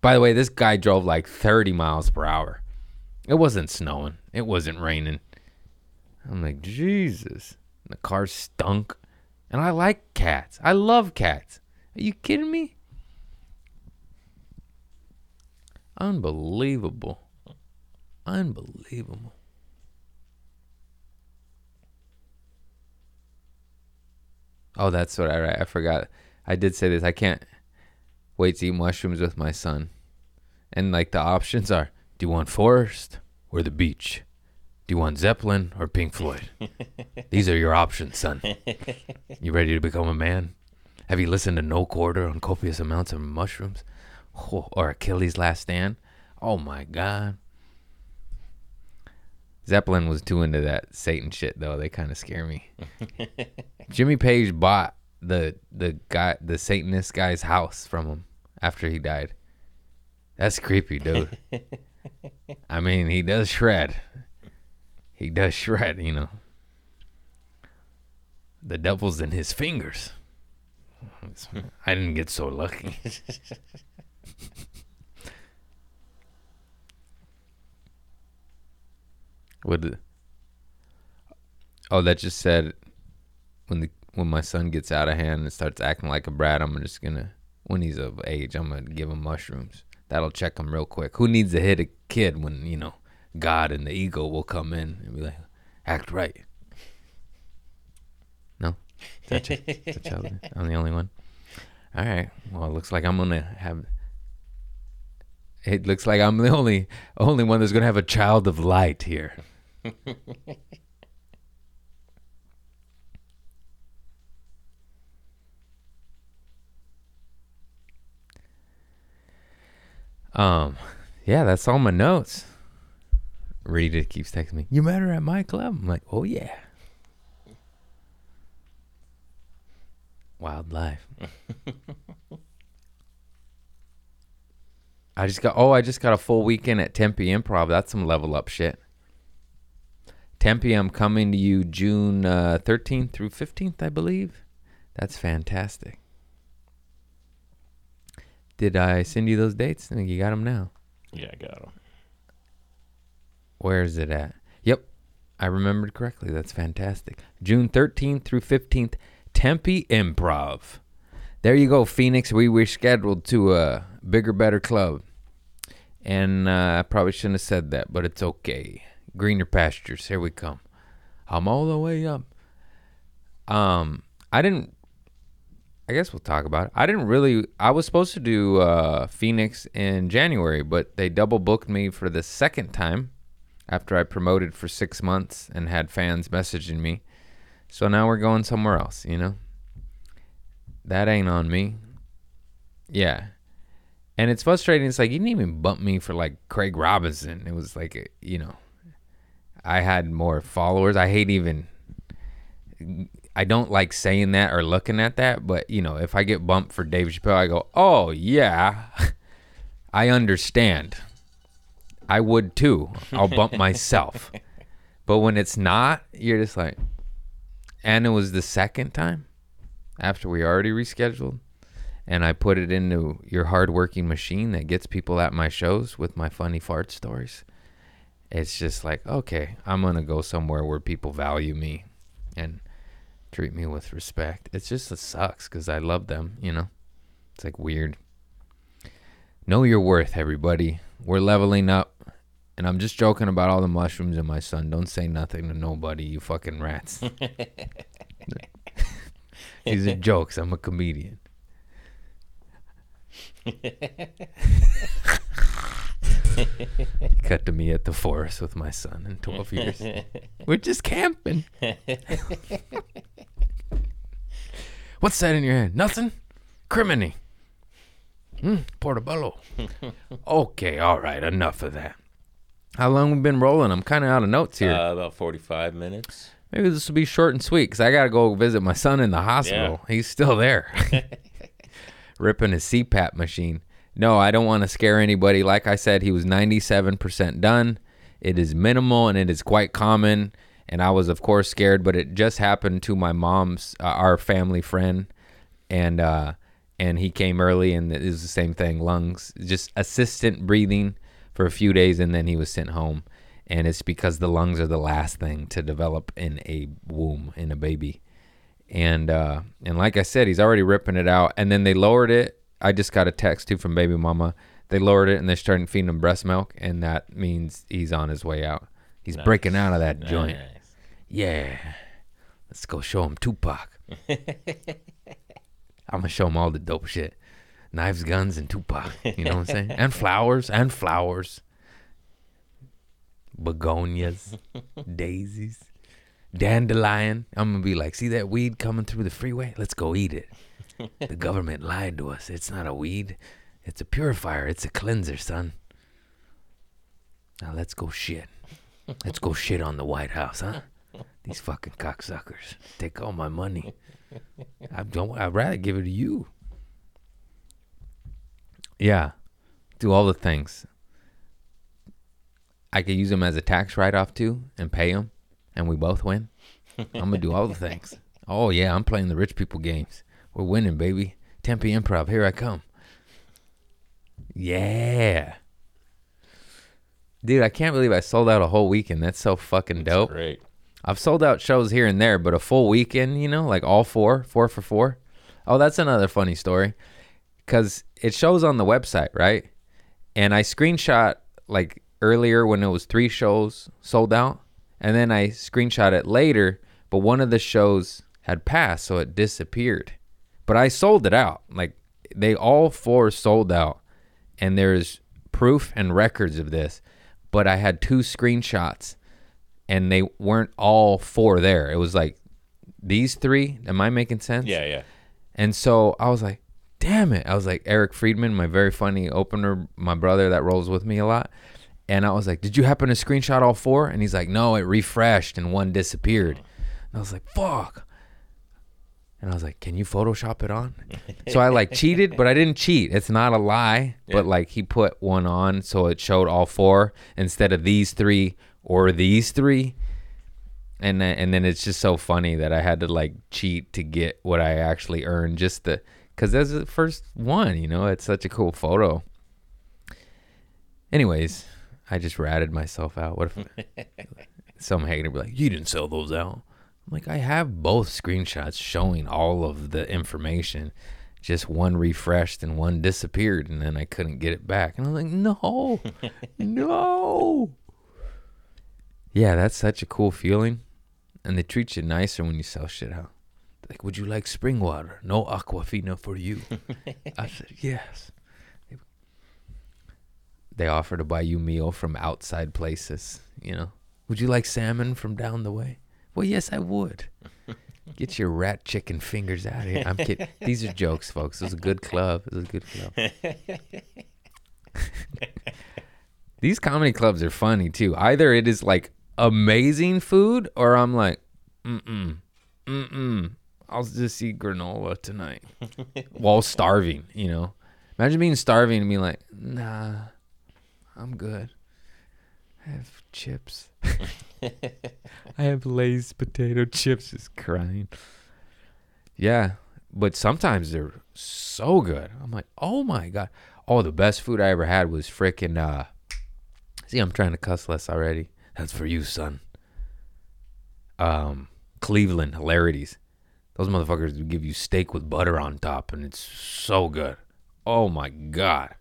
By the way, this guy drove like 30 miles per hour. It wasn't snowing. It wasn't raining. I'm like, Jesus. The car stunk. And I like cats. I love cats. Are you kidding me? Unbelievable. Unbelievable. Oh, that's what I I forgot. I did say this. I can't wait to eat mushrooms with my son. And like the options are do you want forest or the beach? Do you want Zeppelin or Pink Floyd? These are your options, son. You ready to become a man? Have you listened to No Quarter on copious amounts of mushrooms? Oh, or Achilles' Last Stand? Oh my God. Zeppelin was too into that Satan shit though. They kind of scare me. Jimmy Page bought the the guy the Satanist guy's house from him after he died. That's creepy, dude. I mean, he does shred. He does shred, you know. The devil's in his fingers. I didn't get so lucky. What? the- Oh, that just said when the when my son gets out of hand and starts acting like a brat, I'm just gonna when he's of age, I'm gonna give him mushrooms. That'll check him real quick. Who needs to hit a kid when you know God and the ego will come in and be like, act right. No, Is that Ch- is? I'm the only one. All right. Well, it looks like I'm gonna have. It looks like I'm the only only one that's gonna have a child of light here. Um, yeah, that's all my notes. Rita keeps texting me. You met her at my club. I'm like, oh yeah. Wild life. I just got. Oh, I just got a full weekend at Tempe Improv. That's some level up shit. Tempe, I'm coming to you June uh, 13th through 15th, I believe. That's fantastic. Did I send you those dates? I think you got them now. Yeah, I got them. Where is it at? Yep, I remembered correctly. That's fantastic. June 13th through 15th, Tempe Improv. There you go, Phoenix. We were scheduled to a bigger, better club. And uh, I probably shouldn't have said that, but it's okay. Greener pastures. Here we come. I'm all the way up. Um, I didn't. I guess we'll talk about it. I didn't really. I was supposed to do uh, Phoenix in January, but they double booked me for the second time after I promoted for six months and had fans messaging me. So now we're going somewhere else, you know? That ain't on me. Yeah. And it's frustrating. It's like you didn't even bump me for like Craig Robinson. It was like, you know, I had more followers. I hate even, I don't like saying that or looking at that. But, you know, if I get bumped for Dave Chappelle, I go, oh, yeah, I understand. I would too. I'll bump myself. But when it's not, you're just like, and it was the second time after we already rescheduled. And I put it into your hardworking machine that gets people at my shows with my funny fart stories. It's just like, okay, I'm going to go somewhere where people value me and treat me with respect. It's just, it sucks because I love them, you know? It's like weird. Know your worth, everybody. We're leveling up. And I'm just joking about all the mushrooms in my son. Don't say nothing to nobody, you fucking rats. These are jokes. I'm a comedian. Cut to me at the forest with my son in 12 years. We're just camping. What's that in your hand? Nothing? Criminy. Mm, portobello. okay, all right, enough of that. How long we been rolling? I'm kind of out of notes here. Uh, about 45 minutes. Maybe this will be short and sweet because I got to go visit my son in the hospital. He's still there, ripping his CPAP machine. No, I don't want to scare anybody. Like I said, he was 97% done. It is minimal and it is quite common. And I was, of course, scared, but it just happened to my mom's, uh, our family friend. And, uh, and he came early and it was the same thing lungs, just assistant breathing for a few days. And then he was sent home. And it's because the lungs are the last thing to develop in a womb, in a baby. And, uh, and like I said, he's already ripping it out. And then they lowered it I just got a text too from baby mama. They lowered it and they're starting feeding him breast milk, and that means he's on his way out. He's Nice. breaking out of that joint. Yeah. Let's go show him Tupac. I'm gonna show him all the dope shit. Knives, guns, and Tupac. You know what I'm saying? And flowers, and flowers. Begonias, daisies, dandelion. I'm gonna be like, see that weed coming through the freeway? Let's go eat it. The government lied to us. It's not a weed. It's a purifier. It's a cleanser, son. Now let's go shit. Let's go shit on the White House, huh? These fucking cocksuckers take all my money. I don't. I'd rather give it to you. Yeah, do all the things. I could use them as a tax write-off too, and pay them, and we both win. I'm gonna do all the things. Oh yeah, I'm playing the rich people games. We're winning, baby. Tempe Improv, here I come. Yeah. Dude, I can't believe I sold out a whole weekend. That's so fucking dope. Great. I've sold out shows here and there, but a full weekend, you know, like all four, four for four. Oh, that's another funny story. Cause it shows on the website, right? And I screenshot like earlier when it was three shows sold out, and then I screenshot it later, but one of the shows had passed, so it disappeared. But I sold it out. Like they all four sold out, and there's proof and records of this. But I had two screenshots and they weren't all four there. It was like these three. Am I making sense? Yeah, yeah. And so I was like, damn it. I was like, Eric Friedman, my very funny opener, my brother that rolls with me a lot. And I was like, did you happen to screenshot all four? And he's like, no, it refreshed and one disappeared. And I was like, fuck. And I was like, can you Photoshop it on? so I like cheated, but I didn't cheat. It's not a lie. But like he put one on so it showed all four instead of these three or these three and then, and then it's just so funny that I had to like cheat to get what I actually earned just the because that's the first one, you know. It's such a cool photo. Anyways, I just ratted myself out. What if some hater be like, "You didn't sell those out"? I'm like, I have both screenshots showing all of the information. Just one refreshed and one disappeared, and then I couldn't get it back. And I'm like, no, no. Yeah, that's such a cool feeling. And they treat you nicer when you sell shit out. Like, would you like spring water? No Aquafina for you. I said, yes. They offer to buy you meal from outside places, you know. Would you like salmon from down the way? Well, yes, I would. Get your rat chicken fingers out of here. I'm kidding. These are jokes, folks. Is a good club. Is a good club. These comedy clubs are funny too. Either it is like amazing food, or I'm like, mm mm, mm mm. I'll just eat granola tonight while starving. You know, imagine being starving and being like, nah, I'm good. I have chips. I have Lay's potato chips. Just crying. Yeah, but sometimes they're so good. I'm like, oh my god. Oh, the best food I ever had was freaking. Uh, see, I'm trying to cuss less already. That's for you, son. Um, Cleveland hilarities. Those motherfuckers give you steak with butter on top, and it's so good. Oh my god.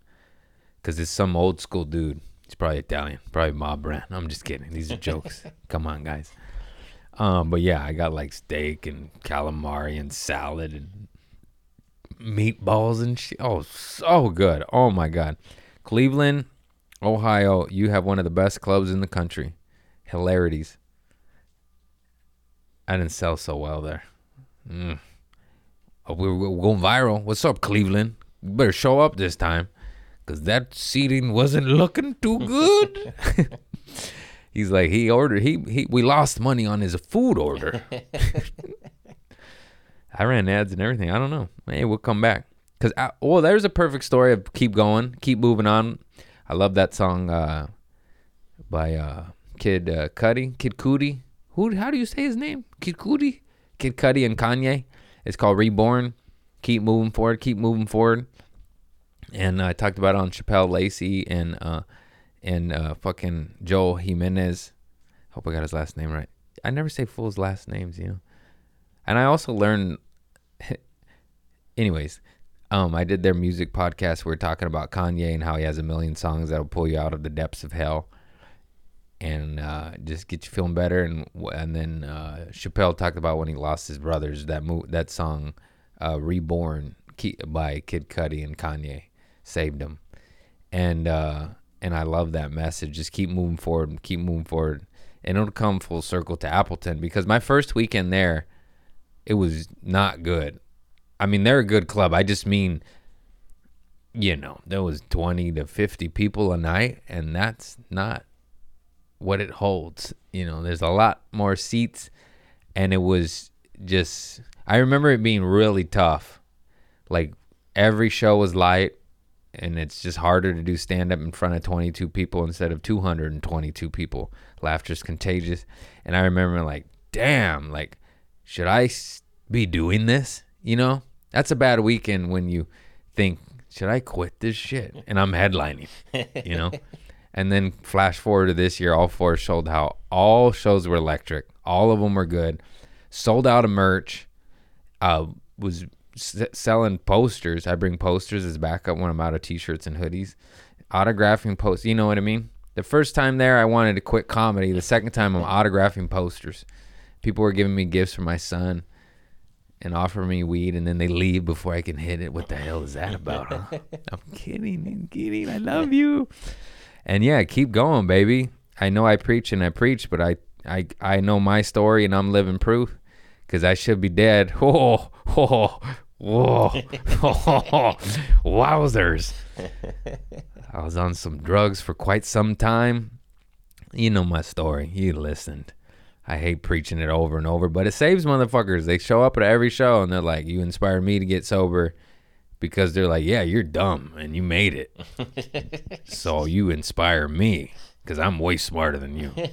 Cause it's some old school dude. He's probably Italian, probably mob brand. I'm just kidding. These are jokes. Come on, guys. Um, but yeah, I got like steak and calamari and salad and meatballs and shit. Oh, so good. Oh my god. Cleveland, Ohio, you have one of the best clubs in the country. Hilarities. I didn't sell so well there. Mm. Oh, we're, we're going viral. What's up, Cleveland? You better show up this time because that seating wasn't looking too good. He's like, he ordered, he, he, we lost money on his food order. I ran ads and everything. I don't know. Hey, we'll come back. Cause, I, well, there's a perfect story of keep going, keep moving on. I love that song uh, by uh, Kid uh, Cudi, Kid Cudi. Who? How do you say his name? Kid Cudi, Kid Cudi and Kanye. It's called Reborn. Keep moving forward. Keep moving forward and I talked about it on Chappelle Lacey and uh, and uh, fucking Joel Jimenez. Hope I got his last name right. I never say fools' last names, you know. And I also learned, anyways. Um, I did their music podcast. We are talking about Kanye and how he has a million songs that'll pull you out of the depths of hell, and uh, just get you feeling better. And and then uh, Chappelle talked about when he lost his brothers. That mo- that song, uh, "Reborn" by Kid Cudi and Kanye saved him. And uh, and I love that message. Just keep moving forward, keep moving forward, and it'll come full circle to Appleton because my first weekend there, it was not good. I mean, they're a good club. I just mean, you know, there was twenty to fifty people a night, and that's not what it holds. You know, there's a lot more seats, and it was just. I remember it being really tough. Like every show was light and it's just harder to do stand up in front of 22 people instead of 222 people. Laughter's contagious. And I remember like, damn, like, should I be doing this? You know, that's a bad weekend when you think, should I quit this shit? And I'm headlining, you know? and then flash forward to this year, all four showed how all shows were electric. All of them were good. Sold out of merch. Uh, was selling posters. I bring posters as backup when I'm out of t-shirts and hoodies. Autographing posts, you know what I mean? The first time there, I wanted to quit comedy. The second time, I'm autographing posters. People were giving me gifts for my son and offering me weed, and then they leave before I can hit it. What the hell is that about? Huh? I'm kidding. I'm kidding. I love you. And yeah, keep going, baby. I know I preach and I preach, but I I I know my story and I'm living proof because I should be dead. Oh, oh, whoa, oh, wowzers. I was on some drugs for quite some time. You know my story. You listened. I hate preaching it over and over, but it saves motherfuckers. They show up at every show and they're like, You inspired me to get sober because they're like, Yeah, you're dumb and you made it. so you inspire me because I'm way smarter than you.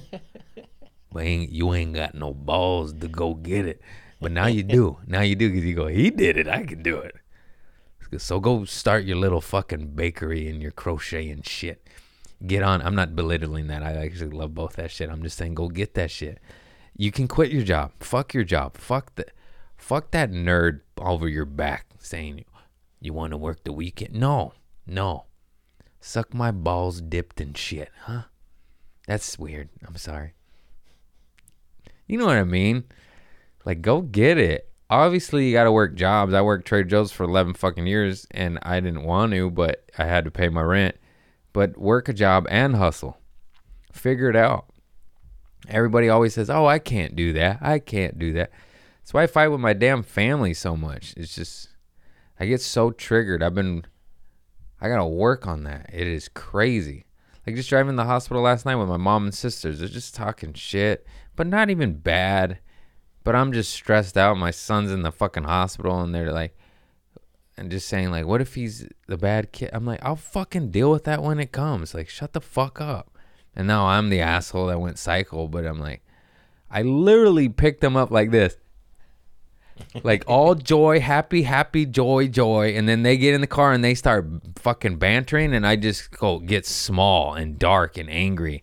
But ain't, you ain't got no balls to go get it. But now you do. Now you do because you go, he did it. I can do it. So go start your little fucking bakery and your crochet and shit. Get on. I'm not belittling that. I actually love both that shit. I'm just saying go get that shit. You can quit your job. Fuck your job. Fuck the, fuck that nerd over your back saying you want to work the weekend. No, no. Suck my balls dipped in shit, huh? That's weird. I'm sorry. You know what I mean? Like, go get it. Obviously, you got to work jobs. I worked Trader Joe's for 11 fucking years and I didn't want to, but I had to pay my rent. But work a job and hustle. Figure it out. Everybody always says, "Oh, I can't do that. I can't do that." That's why I fight with my damn family so much. It's just I get so triggered. I've been I got to work on that. It is crazy. Like just driving to the hospital last night with my mom and sisters. They're just talking shit, but not even bad. But I'm just stressed out. My son's in the fucking hospital and they're like and just saying like what if he's the bad kid? I'm like, "I'll fucking deal with that when it comes." Like shut the fuck up. And now I'm the asshole that went cycle, but I'm like, I literally picked them up like this. like all joy, happy, happy, joy, joy. And then they get in the car and they start fucking bantering. And I just go get small and dark and angry.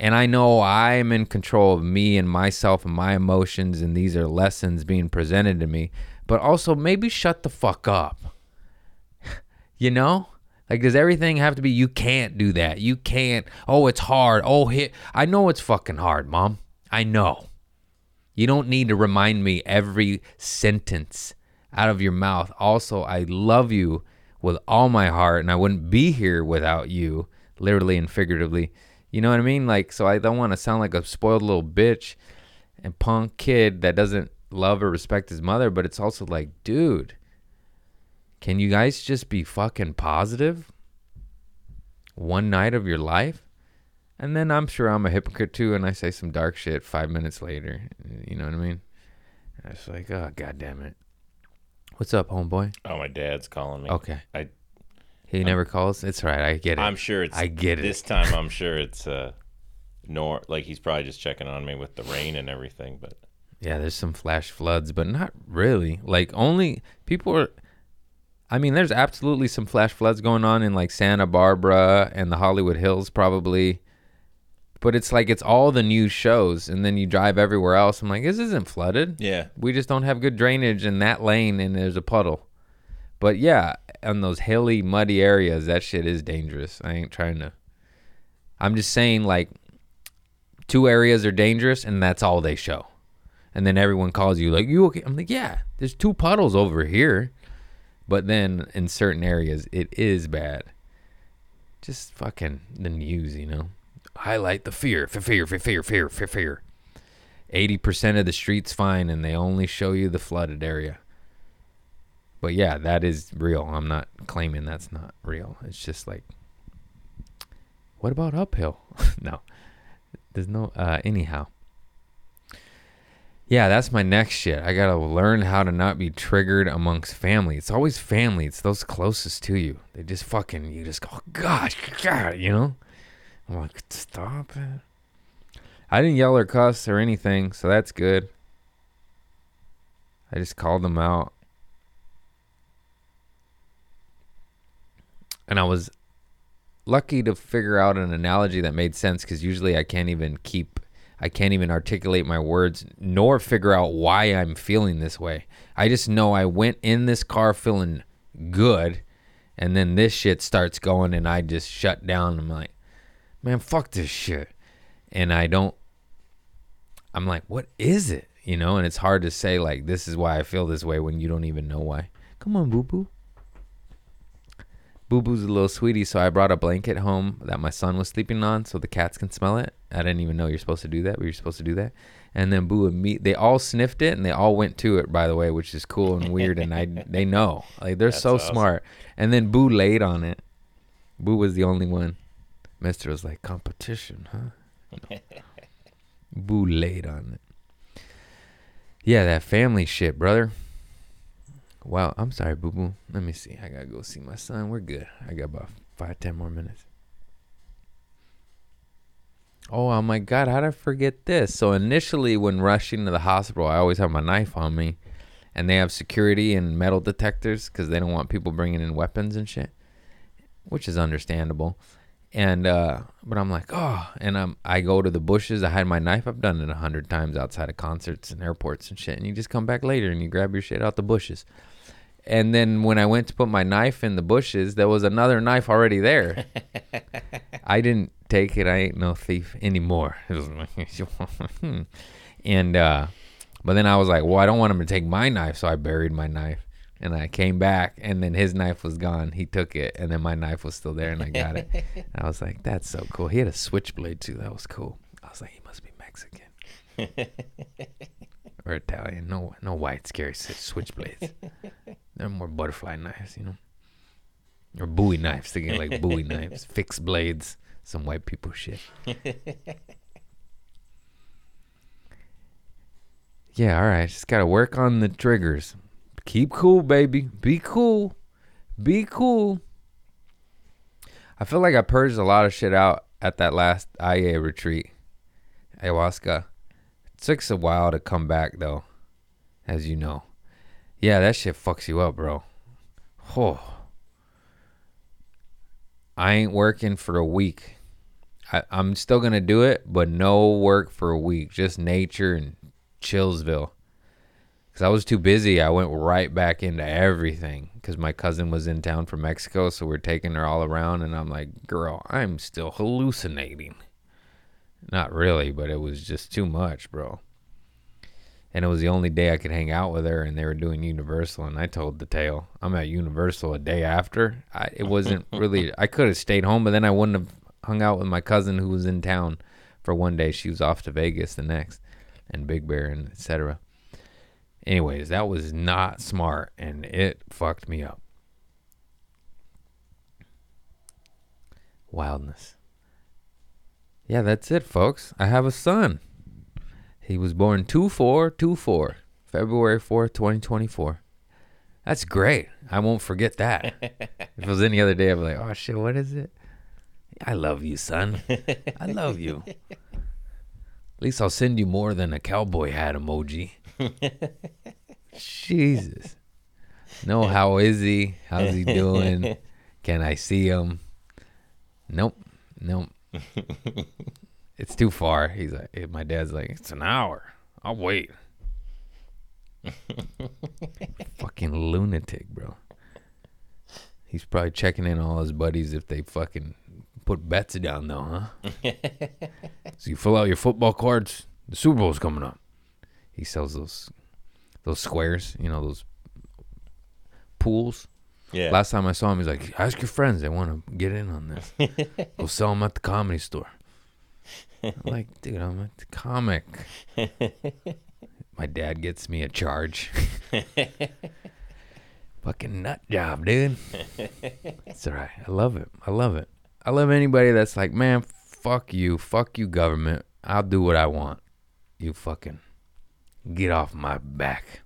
And I know I'm in control of me and myself and my emotions. And these are lessons being presented to me. But also, maybe shut the fuck up. you know? Like, does everything have to be, you can't do that? You can't, oh, it's hard. Oh, hit. I know it's fucking hard, mom. I know. You don't need to remind me every sentence out of your mouth. Also, I love you with all my heart, and I wouldn't be here without you, literally and figuratively. You know what I mean? Like, so I don't want to sound like a spoiled little bitch and punk kid that doesn't love or respect his mother, but it's also like, dude, can you guys just be fucking positive one night of your life? And then I'm sure I'm a hypocrite too, and I say some dark shit five minutes later. You know what I mean? It's like, oh god damn it. What's up, homeboy? Oh, my dad's calling me. Okay. I He never calls. It's right. I get it. I'm sure it's I get it. this time. I'm sure it's uh, nor like he's probably just checking on me with the rain and everything. But Yeah, there's some flash floods, but not really. Like only people are I mean, there's absolutely some flash floods going on in like Santa Barbara and the Hollywood Hills probably. But it's like it's all the news shows and then you drive everywhere else. I'm like, this isn't flooded. yeah, We just don't have good drainage in that lane and there's a puddle. But yeah, on those hilly, muddy areas, that shit is dangerous. I ain't trying to I'm just saying like two areas are dangerous and that's all they show. And then everyone calls you like, "You okay?" I'm like, "Yeah, there's two puddles over here." But then in certain areas it is bad. Just fucking the news, you know. Highlight the fear, fear, fear, fear, fear, fear, fear, fear. 80% of the streets fine and they only show you the flooded area. But yeah, that is real. I'm not claiming that's not real. It's just like what about uphill? no. There's no uh anyhow. Yeah, that's my next shit. I gotta learn how to not be triggered amongst family. It's always family. It's those closest to you. They just fucking you just go, gosh, God, you know? I'm like, stop it. I didn't yell or cuss or anything, so that's good. I just called them out. And I was lucky to figure out an analogy that made sense because usually I can't even keep, I can't even articulate my words nor figure out why I'm feeling this way. I just know I went in this car feeling good and then this shit starts going and I just shut down. I'm like, man, fuck this shit. And I don't, I'm like, what is it? You know, and it's hard to say, like, this is why I feel this way when you don't even know why. Come on, boo boo. Boo Boo's a little sweetie, so I brought a blanket home that my son was sleeping on so the cats can smell it. I didn't even know you're supposed to do that, but you're supposed to do that. And then Boo and me, they all sniffed it and they all went to it, by the way, which is cool and weird. and I, they know, like they're That's so awesome. smart. And then Boo laid on it. Boo was the only one. Mister was like competition, huh? Boo laid on it. Yeah, that family shit, brother. Wow, I'm sorry, boo boo. Let me see. I gotta go see my son. We're good. I got about five, ten more minutes. Oh, oh my God, how did I forget this? So initially, when rushing to the hospital, I always have my knife on me, and they have security and metal detectors because they don't want people bringing in weapons and shit, which is understandable. And uh, but I'm like, oh, and I'm I go to the bushes. I hide my knife. I've done it a hundred times outside of concerts and airports and shit. And you just come back later and you grab your shit out the bushes. And then when I went to put my knife in the bushes, there was another knife already there. I didn't take it. I ain't no thief anymore. It was like, and uh, but then I was like, well, I don't want him to take my knife, so I buried my knife. And I came back, and then his knife was gone. He took it, and then my knife was still there, and I got it. I was like, "That's so cool." He had a switchblade too. That was cool. I was like, "He must be Mexican or Italian." No, no white scary switchblades. They're more butterfly knives, you know, or Bowie knives. Thinking like Bowie knives, fixed blades. Some white people shit. yeah, all right. Just gotta work on the triggers. Keep cool, baby. Be cool. Be cool. I feel like I purged a lot of shit out at that last aya retreat, ayahuasca. It took a while to come back though, as you know. Yeah, that shit fucks you up, bro. Oh. I ain't working for a week. I, I'm still gonna do it, but no work for a week. Just nature and Chillsville. Cause I was too busy. I went right back into everything. Cause my cousin was in town from Mexico, so we're taking her all around, and I'm like, girl, I'm still hallucinating. Not really, but it was just too much, bro. And it was the only day I could hang out with her, and they were doing Universal, and I told the tale. I'm at Universal a day after. I, it wasn't really. I could have stayed home, but then I wouldn't have hung out with my cousin who was in town for one day. She was off to Vegas the next, and Big Bear and etc. Anyways, that was not smart, and it fucked me up. Wildness. Yeah, that's it, folks. I have a son. He was born 2 4 2 4, February 4th, 2024. That's great. I won't forget that. if it was any other day, I'd be like, oh shit, what is it? I love you, son. I love you. At least I'll send you more than a cowboy hat emoji. Jesus. No, how is he? How's he doing? Can I see him? Nope. Nope. It's too far. He's like, eh, my dad's like, it's an hour. I'll wait. fucking lunatic, bro. He's probably checking in all his buddies if they fucking put bets down, though, huh? so you fill out your football cards. The Super Bowl's coming up. He sells those those squares, you know, those pools. Yeah. Last time I saw him, he's like, "Ask your friends; they want to get in on this. Go sell them at the comedy store." I'm like, dude, I'm a comic. My dad gets me a charge. Fucking nut job, dude. It's all right. I love it. I love it. I love anybody that's like, man, fuck you, fuck you, government. I'll do what I want. You fucking get off my back.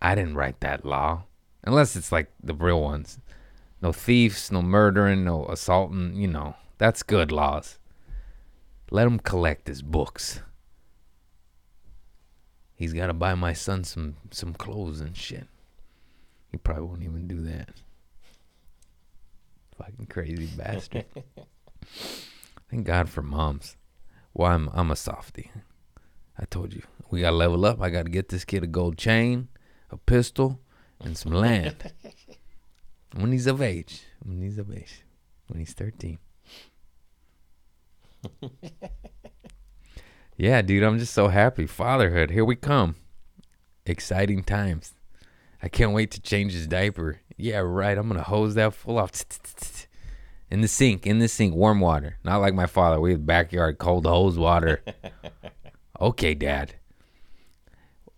I didn't write that law. Unless it's like the real ones. No thieves, no murdering, no assaulting, you know. That's good laws. Let him collect his books. He's got to buy my son some some clothes and shit. He probably won't even do that. Fucking crazy bastard. Thank God for moms. Well, I'm I'm a softie. I told you we gotta level up. I gotta get this kid a gold chain, a pistol, and some land. when he's of age. When he's of age. When he's thirteen. yeah, dude, I'm just so happy. Fatherhood, here we come. Exciting times. I can't wait to change his diaper. Yeah, right. I'm gonna hose that full off. In the sink, in the sink, warm water. Not like my father. We had backyard cold hose water. okay, dad.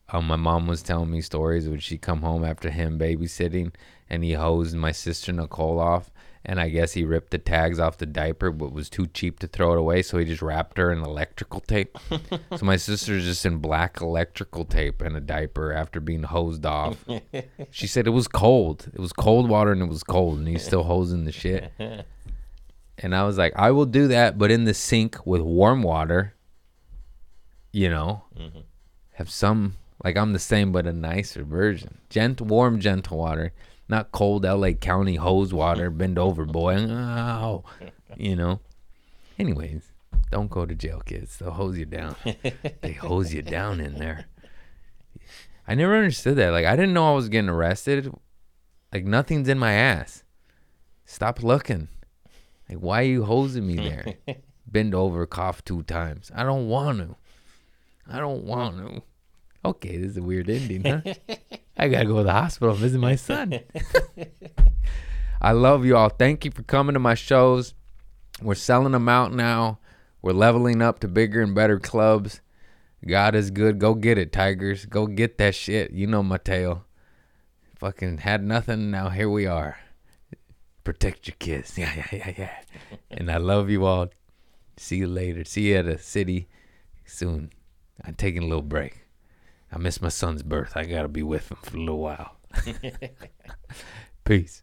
Um, my mom was telling me stories when she come home after him babysitting, and he hosed my sister Nicole off, and I guess he ripped the tags off the diaper, but was too cheap to throw it away, so he just wrapped her in electrical tape. so my sister's just in black electrical tape and a diaper after being hosed off. she said it was cold. It was cold water and it was cold, and he's still hosing the shit. And I was like, I will do that, but in the sink with warm water. You know, mm-hmm. have some Like I'm the same but a nicer version. Gent warm gentle water, not cold LA County hose water. Bend over, boy. Ow. You know. Anyways, don't go to jail, kids. They'll hose you down. they hose you down in there. I never understood that. Like I didn't know I was getting arrested. Like nothing's in my ass. Stop looking. Like why are you hosing me there? Bend over, cough two times. I don't want to. I don't want to. Okay, this is a weird ending, huh? I gotta go to the hospital visit my son. I love you all. Thank you for coming to my shows. We're selling them out now. We're leveling up to bigger and better clubs. God is good. Go get it, Tigers. Go get that shit. You know Mateo. Fucking had nothing. Now here we are. Protect your kids. Yeah, yeah, yeah, yeah. and I love you all. See you later. See you at a city soon. I'm taking a little break. I miss my son's birth. I gotta be with him for a little while. Peace.